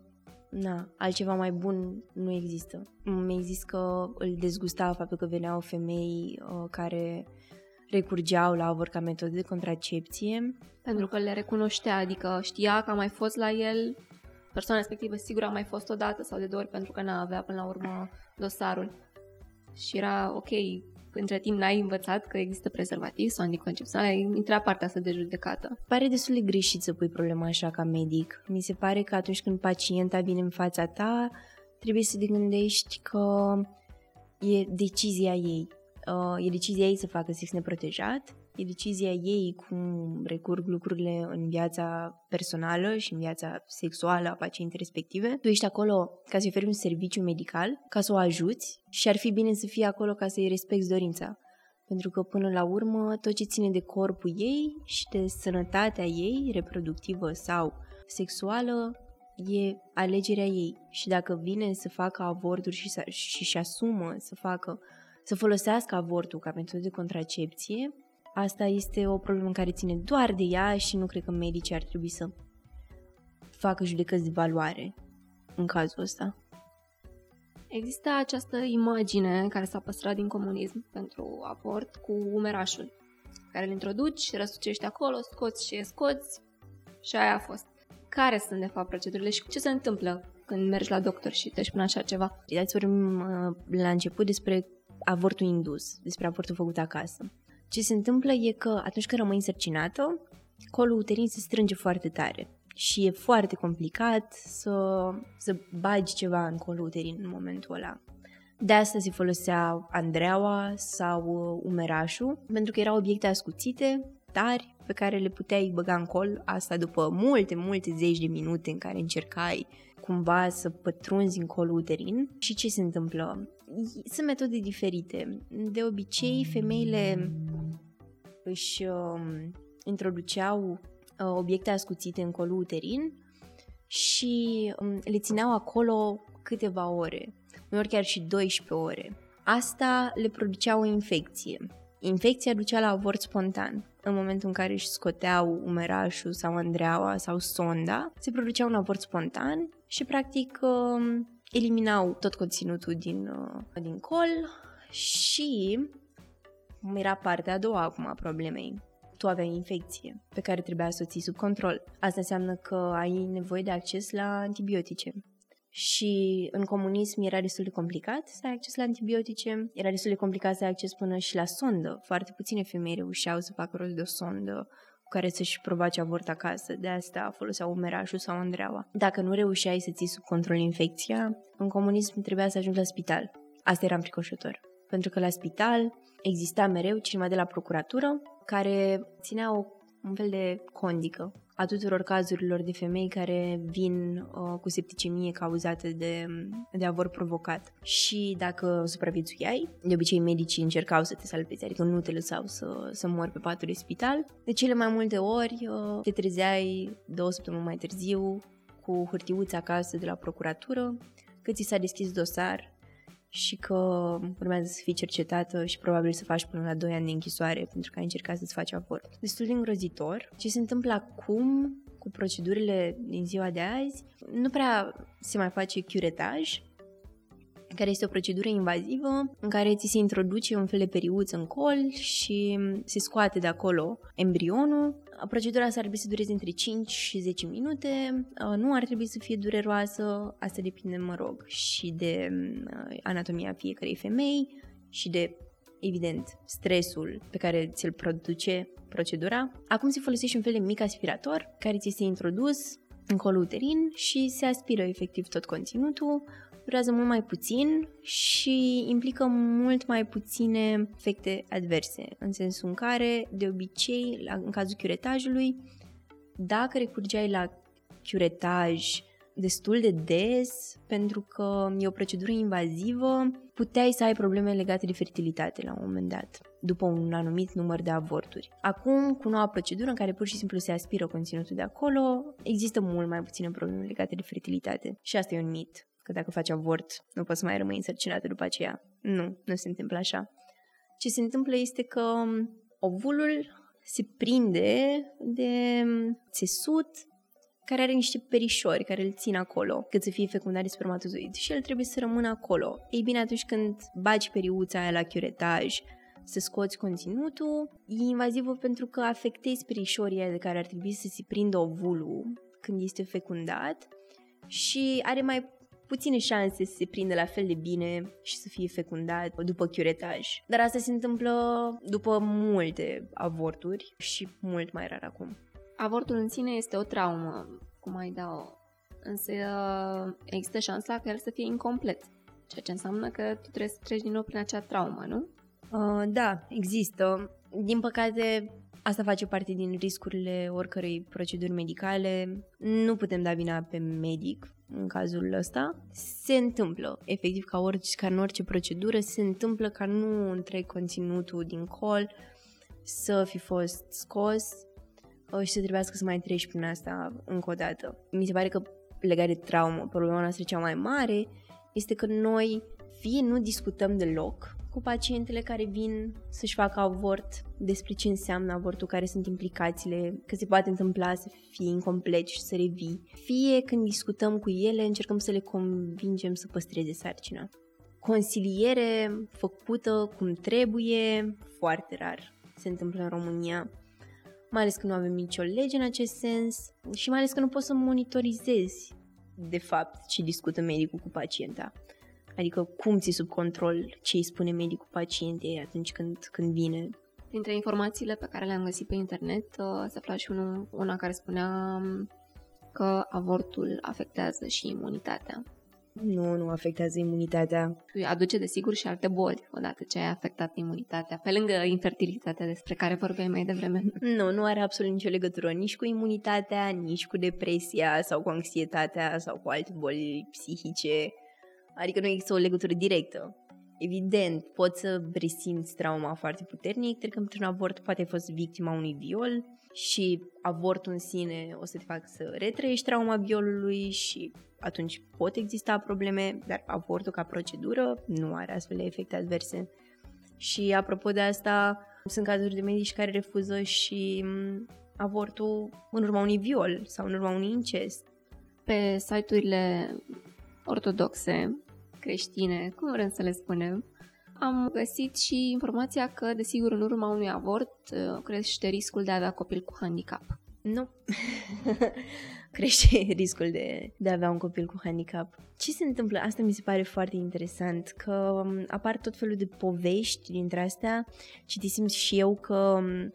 na, altceva mai bun nu există. Mi-a zis că îl dezgusta faptul că veneau femei uh, care recurgeau la avort ca metodă de contracepție. Pentru că le recunoștea, adică știa că a mai fost la el, persoana respectivă sigur a mai fost o dată sau de două ori pentru că n-a avea până la urmă dosarul. și era ok, între timp n-ai învățat că există prezervativ sau anticoncepțional, ai intrat partea asta de judecată. Pare destul de greșit să pui problema așa ca medic. Mi se pare că atunci când pacienta vine în fața ta, trebuie să te gândești că e decizia ei. Uh, e decizia ei să facă sex neprotejat, e decizia ei cum recurg lucrurile în viața personală și în viața sexuală a pacientei respective. Tu ești acolo ca să-i oferi un serviciu medical, ca să o ajuți și ar fi bine să fii acolo ca să-i respecti dorința. Pentru că până la urmă tot ce ține de corpul ei și de sănătatea ei, reproductivă sau sexuală, e alegerea ei. Și dacă vine să facă avorturi și, să, și și asumă să facă să folosească avortul ca metodă de contracepție, asta este o problemă care ține doar de ea și nu cred că medicii ar trebui să facă judecăți de valoare în cazul ăsta. Există această imagine care s-a păstrat din comunism pentru avort cu umerașul, care îl introduci, răsucești acolo, scoți și scoți și aia a fost. Care sunt, de fapt, procedurile și ce se întâmplă când mergi la doctor și te spune așa ceva? Hai să vorbim uh, la început despre avortul indus, despre avortul făcut acasă. Ce se întâmplă e că atunci când rămâi însărcinată, colul uterin se strânge foarte tare și e foarte complicat să, să bagi ceva în colul uterin în momentul ăla. De asta se folosea andreaua sau uh, umerașul, pentru că erau obiecte ascuțite, tari, pe care le puteai băga în col, asta după multe, multe zeci de minute în care încercai cumva să pătrunzi în colul uterin. Și ce se întâmplă? Sunt metode diferite. De obicei, femeile își uh, introduceau uh, obiecte ascuțite în colul uterin și um, le țineau acolo câteva ore, uneori chiar și 12 ore. Asta le producea o infecție. Infecția ducea la avort spontan. În momentul în care își scoteau umerașul sau andreaua sau sonda, se producea un avort spontan și practic um, eliminau tot conținutul din, uh, din col și era partea a doua acum a problemei. Tu aveai infecție pe care trebuia să o ții sub control. Asta înseamnă că ai nevoie de acces la antibiotice. Și în comunism era destul de complicat să ai acces la antibiotice, era destul de complicat să ai acces până și la sondă. Foarte puține femei reușeau să facă rost de o sondă cu care să-și provoace avort acasă. De asta foloseau umerașul sau andreaua. Dacă nu reușeai să ții sub control infecția, în comunism trebuia să ajungi la spital. Asta era înfricoșător. Pentru că la spital exista mereu cineva de la procuratură care ținea o, un fel de condică a tuturor cazurilor de femei care vin uh, cu septicemie cauzată de, de avor provocat. Și dacă supraviețuiai, de obicei medicii încercau să te salveze, adică nu te lăsau să, să mori pe patul de spital. De cele mai multe ori uh, te trezeai două săptămâni mai târziu cu hârtiuța acasă de la procuratură, că ți s-a deschis dosar și că urmează să fii cercetată și probabil să faci până la 2 ani de închisoare pentru că ai încercat să-ți faci avort. Destul de îngrozitor. Ce se întâmplă acum cu procedurile din ziua de azi, nu prea se mai face curetaj, care este o procedură invazivă în care ți se introduce un fel de periuț în col și se scoate de acolo embrionul. Procedura asta ar trebui să dureze între 5 și 10 minute, nu ar trebui să fie dureroasă, asta depinde, mă rog, și de anatomia fiecarei femei și de evident, stresul pe care ți-l produce procedura. Acum se folosește un fel de mic aspirator care ți este introdus în colul uterin și se aspiră efectiv tot conținutul, durează mult mai puțin și implică mult mai puține efecte adverse, în sensul în care, de obicei, la, în cazul curetajului, dacă recurgeai la curetaj destul de des, pentru că e o procedură invazivă, puteai să ai probleme legate de fertilitate la un moment dat, după un anumit număr de avorturi. Acum, cu noua procedură în care pur și simplu se aspiră conținutul de acolo, există mult mai puține probleme legate de fertilitate. Și asta e un mit că dacă faci avort nu poți să mai rămâi însărcinată după aceea. Nu, nu se întâmplă așa. Ce se întâmplă este că ovulul se prinde de țesut care are niște perișori care îl țin acolo, cât să fie fecundat de spermatozoid și el trebuie să rămână acolo. Ei bine, atunci când bagi periuța aia la chiuretaj, să scoți conținutul, e invazivă pentru că afectezi perișorii de care ar trebui să se prindă ovulul când este fecundat și are mai puține șanse să se prindă la fel de bine și să fie fecundat după chiuretaj. Dar asta se întâmplă după multe avorturi și mult mai rar acum. Avortul în sine este o traumă, cum ai da-o, însă există șansa ca el să fie incomplet, ceea ce înseamnă că tu trebuie să treci din nou prin acea traumă, nu? Uh, da, există. Din păcate, Asta face parte din riscurile oricărei proceduri medicale. Nu putem da vina pe medic în cazul ăsta. Se întâmplă, efectiv, ca, orice, ca în orice procedură, se întâmplă ca nu întreg conținutul din col să fi fost scos uh, și să trebuiască să mai treci prin asta încă o dată. Mi se pare că legat de traumă, problema noastră cea mai mare este că noi fie nu discutăm deloc cu pacientele care vin să-și facă avort, despre ce înseamnă avortul, care sunt implicațiile, că se poate întâmpla să fie incomplet și să revii. Fie când discutăm cu ele, încercăm să le convingem să păstreze sarcina. Consiliere făcută cum trebuie, foarte rar se întâmplă în România, mai ales că nu avem nicio lege în acest sens și mai ales că nu poți să monitorizezi de fapt ce discută medicul cu pacienta. Adică cum ți sub control ce îi spune medicul pacientei atunci când, când vine. Dintre informațiile pe care le-am găsit pe internet uh, se afla și unul, una care spunea um, că avortul afectează și imunitatea. Nu, nu afectează imunitatea. Aduce, desigur, și alte boli, odată ce ai afectat imunitatea, pe lângă infertilitatea despre care vorbeai mai devreme. Nu, nu are absolut nicio legătură nici cu imunitatea, nici cu depresia sau cu anxietatea sau cu alte boli psihice. Adică nu există o legătură directă. Evident, poți să resimți trauma foarte puternic, trecând printr-un avort, poate ai fost victima unui viol și avortul în sine o să te facă să retrăiești trauma violului și atunci pot exista probleme, dar avortul ca procedură nu are astfel de efecte adverse. Și apropo de asta, sunt cazuri de medici care refuză și mm, avortul în urma unui viol sau în urma unui incest. Pe site-urile ortodoxe creștine, cum vrem să le spunem, am găsit și informația că, desigur, în urma unui avort uh, crește riscul de a avea copil cu handicap. Nu. crește riscul de, de a avea un copil cu handicap. Ce se întâmplă? Asta mi se pare foarte interesant, că um, apar tot felul de povești dintre astea. Citisem și eu că um,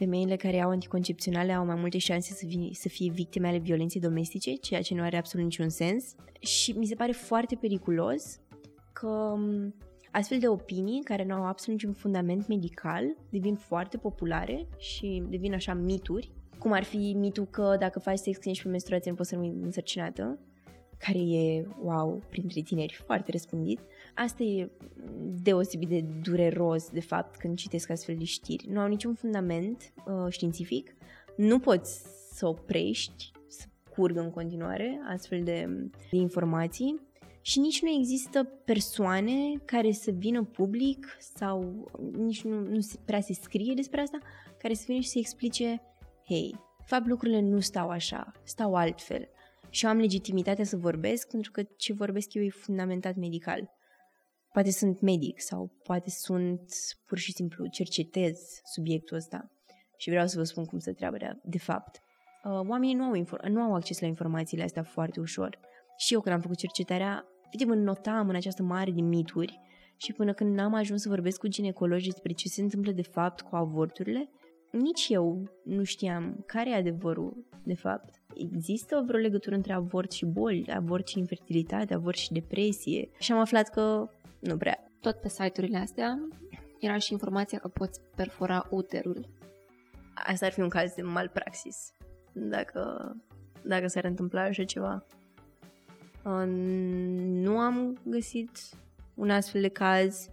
femeile care au anticoncepționale au mai multe șanse să, vi- să fie victime ale violenței domestice, ceea ce nu are absolut niciun sens. Și mi se pare foarte periculos că um, astfel de opinii care nu au absolut niciun fundament medical devin foarte populare și devin așa mituri, cum ar fi mitul că dacă faci sex când ești pe menstruație nu poți să rămâi însărcinată, care e, wow, printre tineri foarte răspândit. Asta e deosebit de dureros, de fapt, când citesc astfel de știri. Nu au niciun fundament uh, științific, nu poți să oprești, să curgă în continuare astfel de, de informații și nici nu există persoane care să vină public sau nici nu, nu prea se scrie despre asta, care să vină și să explice, hei, fapt lucrurile nu stau așa, stau altfel și eu am legitimitatea să vorbesc pentru că ce vorbesc eu e fundamentat medical. Poate sunt medic sau poate sunt pur și simplu cercetez subiectul ăsta și vreau să vă spun cum se treabă de, de fapt. Uh, oamenii nu au, infor- nu au acces la informațiile astea foarte ușor. Și eu când am făcut cercetarea, efectiv notam în această mare de mituri și până când n-am ajuns să vorbesc cu ginecologi despre ce se întâmplă de fapt cu avorturile, nici eu nu știam care e adevărul, de fapt. Există vreo legătură între avort și boli, avort și infertilitate, avort și depresie? Și am aflat că nu prea. Tot pe site-urile astea era și informația că poți perfora uterul. Asta ar fi un caz de malpraxis, dacă, dacă s-ar întâmpla așa ceva. Nu am găsit un astfel de caz.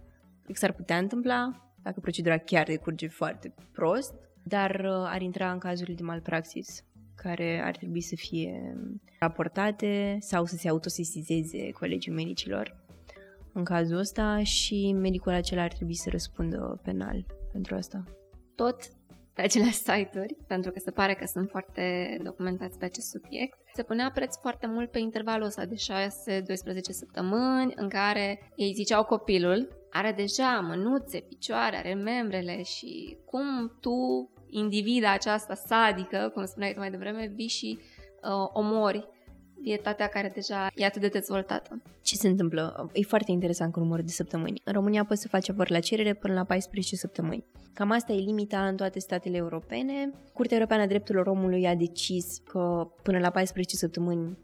S-ar putea întâmpla dacă procedura chiar decurge foarte prost, dar uh, ar intra în cazurile de malpraxis care ar trebui să fie raportate sau să se autosesizeze colegii medicilor în cazul ăsta și medicul acela ar trebui să răspundă penal pentru asta. Tot pe acele site-uri, pentru că se pare că sunt foarte documentați pe acest subiect, se punea preț foarte mult pe intervalul ăsta de 6-12 săptămâni în care ei ziceau copilul are deja mânuțe, picioare, are membrele și cum tu individa aceasta sadică, cum spuneai tu mai devreme, vii și uh, omori dietatea care deja e atât de dezvoltată. Ce se întâmplă? E foarte interesant cu numărul de săptămâni. În România poți să faci avort la cerere până la 14 săptămâni. Cam asta e limita în toate statele europene. Curtea Europeană a Drepturilor Omului a decis că până la 14 săptămâni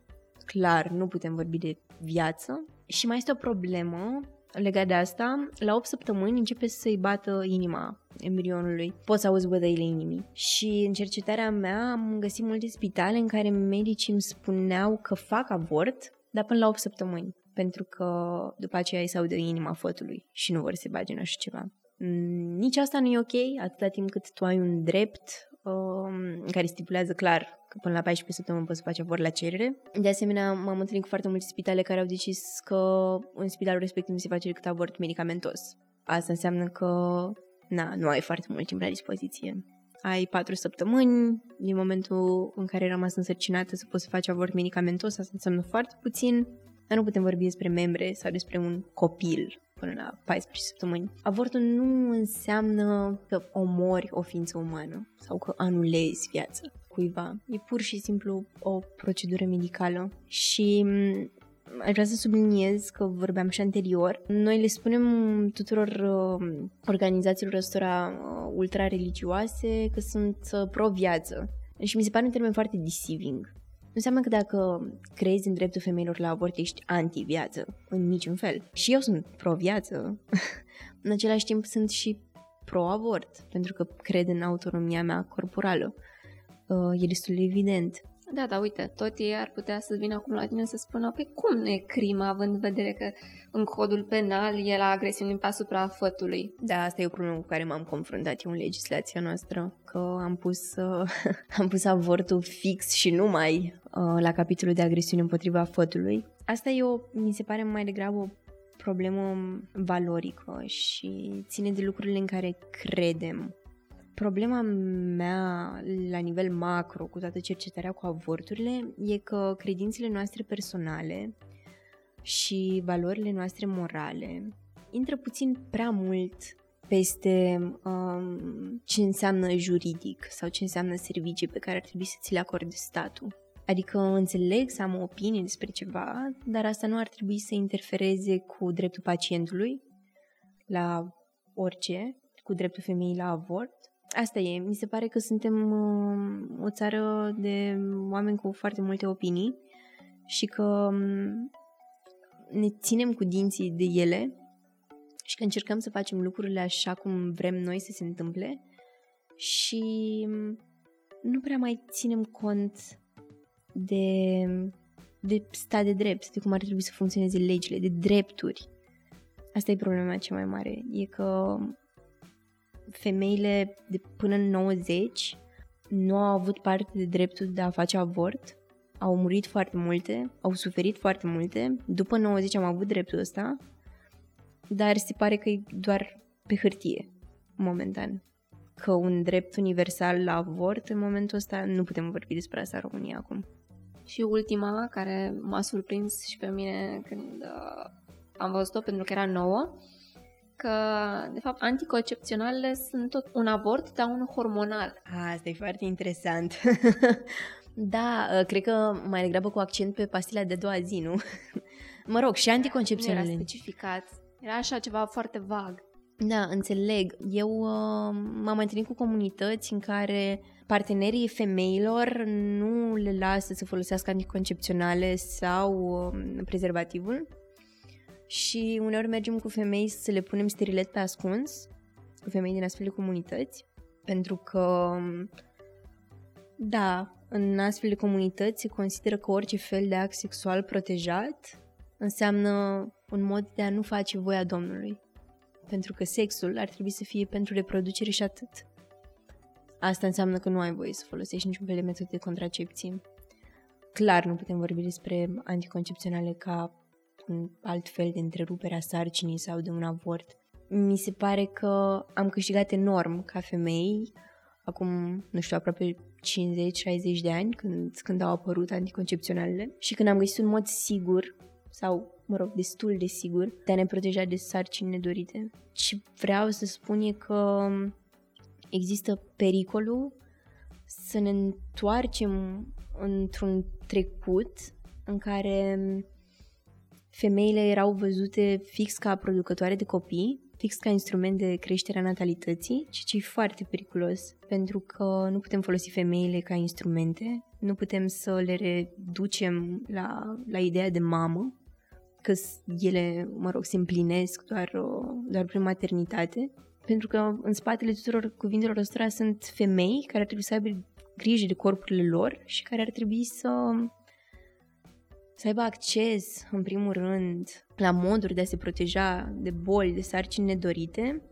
clar nu putem vorbi de viață. Și mai este o problemă legat de asta, la 8 săptămâni începe să-i bată inima embrionului. Poți să auzi bădăile inimii. Și în cercetarea mea am găsit multe spitale în care medicii îmi spuneau că fac avort, dar până la 8 săptămâni. Pentru că după aceea îi se aude inima fătului și nu vor să se bage în așa ceva. Mm, nici asta nu e ok, atâta timp cât tu ai un drept um, care stipulează clar că până la 14 săptămâni poți să faci avort la cerere. De asemenea, m-am întâlnit cu foarte multe spitale care au decis că în spitalul respectiv nu se face decât avort medicamentos. Asta înseamnă că na, nu ai foarte mult timp la dispoziție. Ai patru săptămâni, din momentul în care ai rămas însărcinată să poți să faci avort medicamentos, asta înseamnă foarte puțin, dar nu putem vorbi despre membre sau despre un copil până la 14 săptămâni. Avortul nu înseamnă că omori o ființă umană sau că anulezi viața cuiva. E pur și simplu o procedură medicală și aș vrea să subliniez că vorbeam și anterior. Noi le spunem tuturor uh, organizațiilor ăstora uh, ultra-religioase că sunt uh, pro-viață. Și mi se pare un termen foarte deceiving. Nu înseamnă că dacă crezi în dreptul femeilor la avort, ești anti-viață, în niciun fel. Și eu sunt pro-viață. în același timp sunt și pro-avort, pentru că cred în autonomia mea corporală. Uh, e destul de evident. Da, da, uite, tot ei ar putea să vină acum la tine să spună, pe cum nu e crimă, având în vedere că în codul penal e la agresiune asupra fătului. Da, asta e o problemă cu care m-am confruntat eu în legislația noastră, că am pus, uh, am pus avortul fix și numai uh, la capitolul de agresiune împotriva fătului. Asta e o, mi se pare mai degrabă o problemă valorică și ține de lucrurile în care credem Problema mea la nivel macro cu toată cercetarea cu avorturile e că credințele noastre personale și valorile noastre morale intră puțin prea mult peste um, ce înseamnă juridic sau ce înseamnă servicii pe care ar trebui să ți le acorde statul. Adică înțeleg să am o opinie despre ceva, dar asta nu ar trebui să interfereze cu dreptul pacientului la orice, cu dreptul femeii la avort Asta e. Mi se pare că suntem uh, o țară de oameni cu foarte multe opinii și că um, ne ținem cu dinții de ele și că încercăm să facem lucrurile așa cum vrem noi să se întâmple și um, nu prea mai ținem cont de, de stat de drept, de cum ar trebui să funcționeze legile, de drepturi. Asta e problema cea mai mare. E că femeile de până în 90 nu au avut parte de dreptul de a face avort, au murit foarte multe, au suferit foarte multe. După 90 am avut dreptul ăsta, dar se pare că e doar pe hârtie, momentan. Că un drept universal la avort, în momentul ăsta, nu putem vorbi despre asta în România acum. Și ultima, care m-a surprins și pe mine când uh, am văzut-o pentru că era nouă, că, de fapt, anticoncepționalele sunt tot un avort, dar un hormonal. Asta e foarte interesant. da, ă, cred că mai degrabă cu accent pe pastila de doua zi, nu? mă rog, și anticoncepționalele. Nu era specificat. Era așa ceva foarte vag. Da, înțeleg. Eu uh, m-am întâlnit cu comunități în care partenerii femeilor nu le lasă să folosească anticoncepționale sau uh, prezervativul și uneori mergem cu femei să le punem sterilet pe ascuns, cu femei din astfel de comunități, pentru că, da, în astfel de comunități se consideră că orice fel de act sexual protejat înseamnă un mod de a nu face voia Domnului. Pentru că sexul ar trebui să fie pentru reproducere și atât. Asta înseamnă că nu ai voie să folosești niciun fel de metode de contracepție. Clar nu putem vorbi despre anticoncepționale ca un alt fel de întrerupere a sarcinii sau de un avort. Mi se pare că am câștigat enorm ca femei, acum, nu știu, aproape 50-60 de ani, când, când au apărut anticoncepționalele și când am găsit un mod sigur sau, mă rog, destul de sigur de a ne proteja de sarcini nedorite. Ce vreau să spun e că există pericolul să ne întoarcem într-un trecut în care femeile erau văzute fix ca producătoare de copii, fix ca instrument de creștere a natalității, ceea ce e foarte periculos, pentru că nu putem folosi femeile ca instrumente, nu putem să le reducem la, la ideea de mamă, că ele, mă rog, se împlinesc doar, doar prin maternitate, pentru că în spatele tuturor cuvintelor ăstora sunt femei care ar trebui să aibă grijă de corpurile lor și care ar trebui să să aibă acces, în primul rând, la moduri de a se proteja de boli, de sarcini nedorite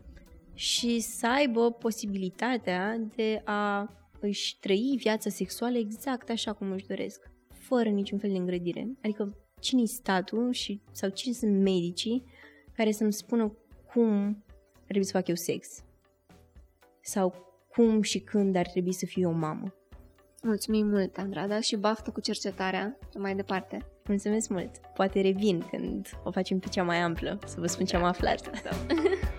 și să aibă posibilitatea de a își trăi viața sexuală exact așa cum își doresc, fără niciun fel de îngrădire. Adică cine statul și, sau cine sunt medicii care să-mi spună cum ar trebui să fac eu sex sau cum și când ar trebui să fiu eu o mamă. Mulțumim mult, Andrada, și baftă cu cercetarea mai departe. Mulțumesc mult! Poate revin când o facem pe cea mai amplă, să vă spun ce am aflat. Da.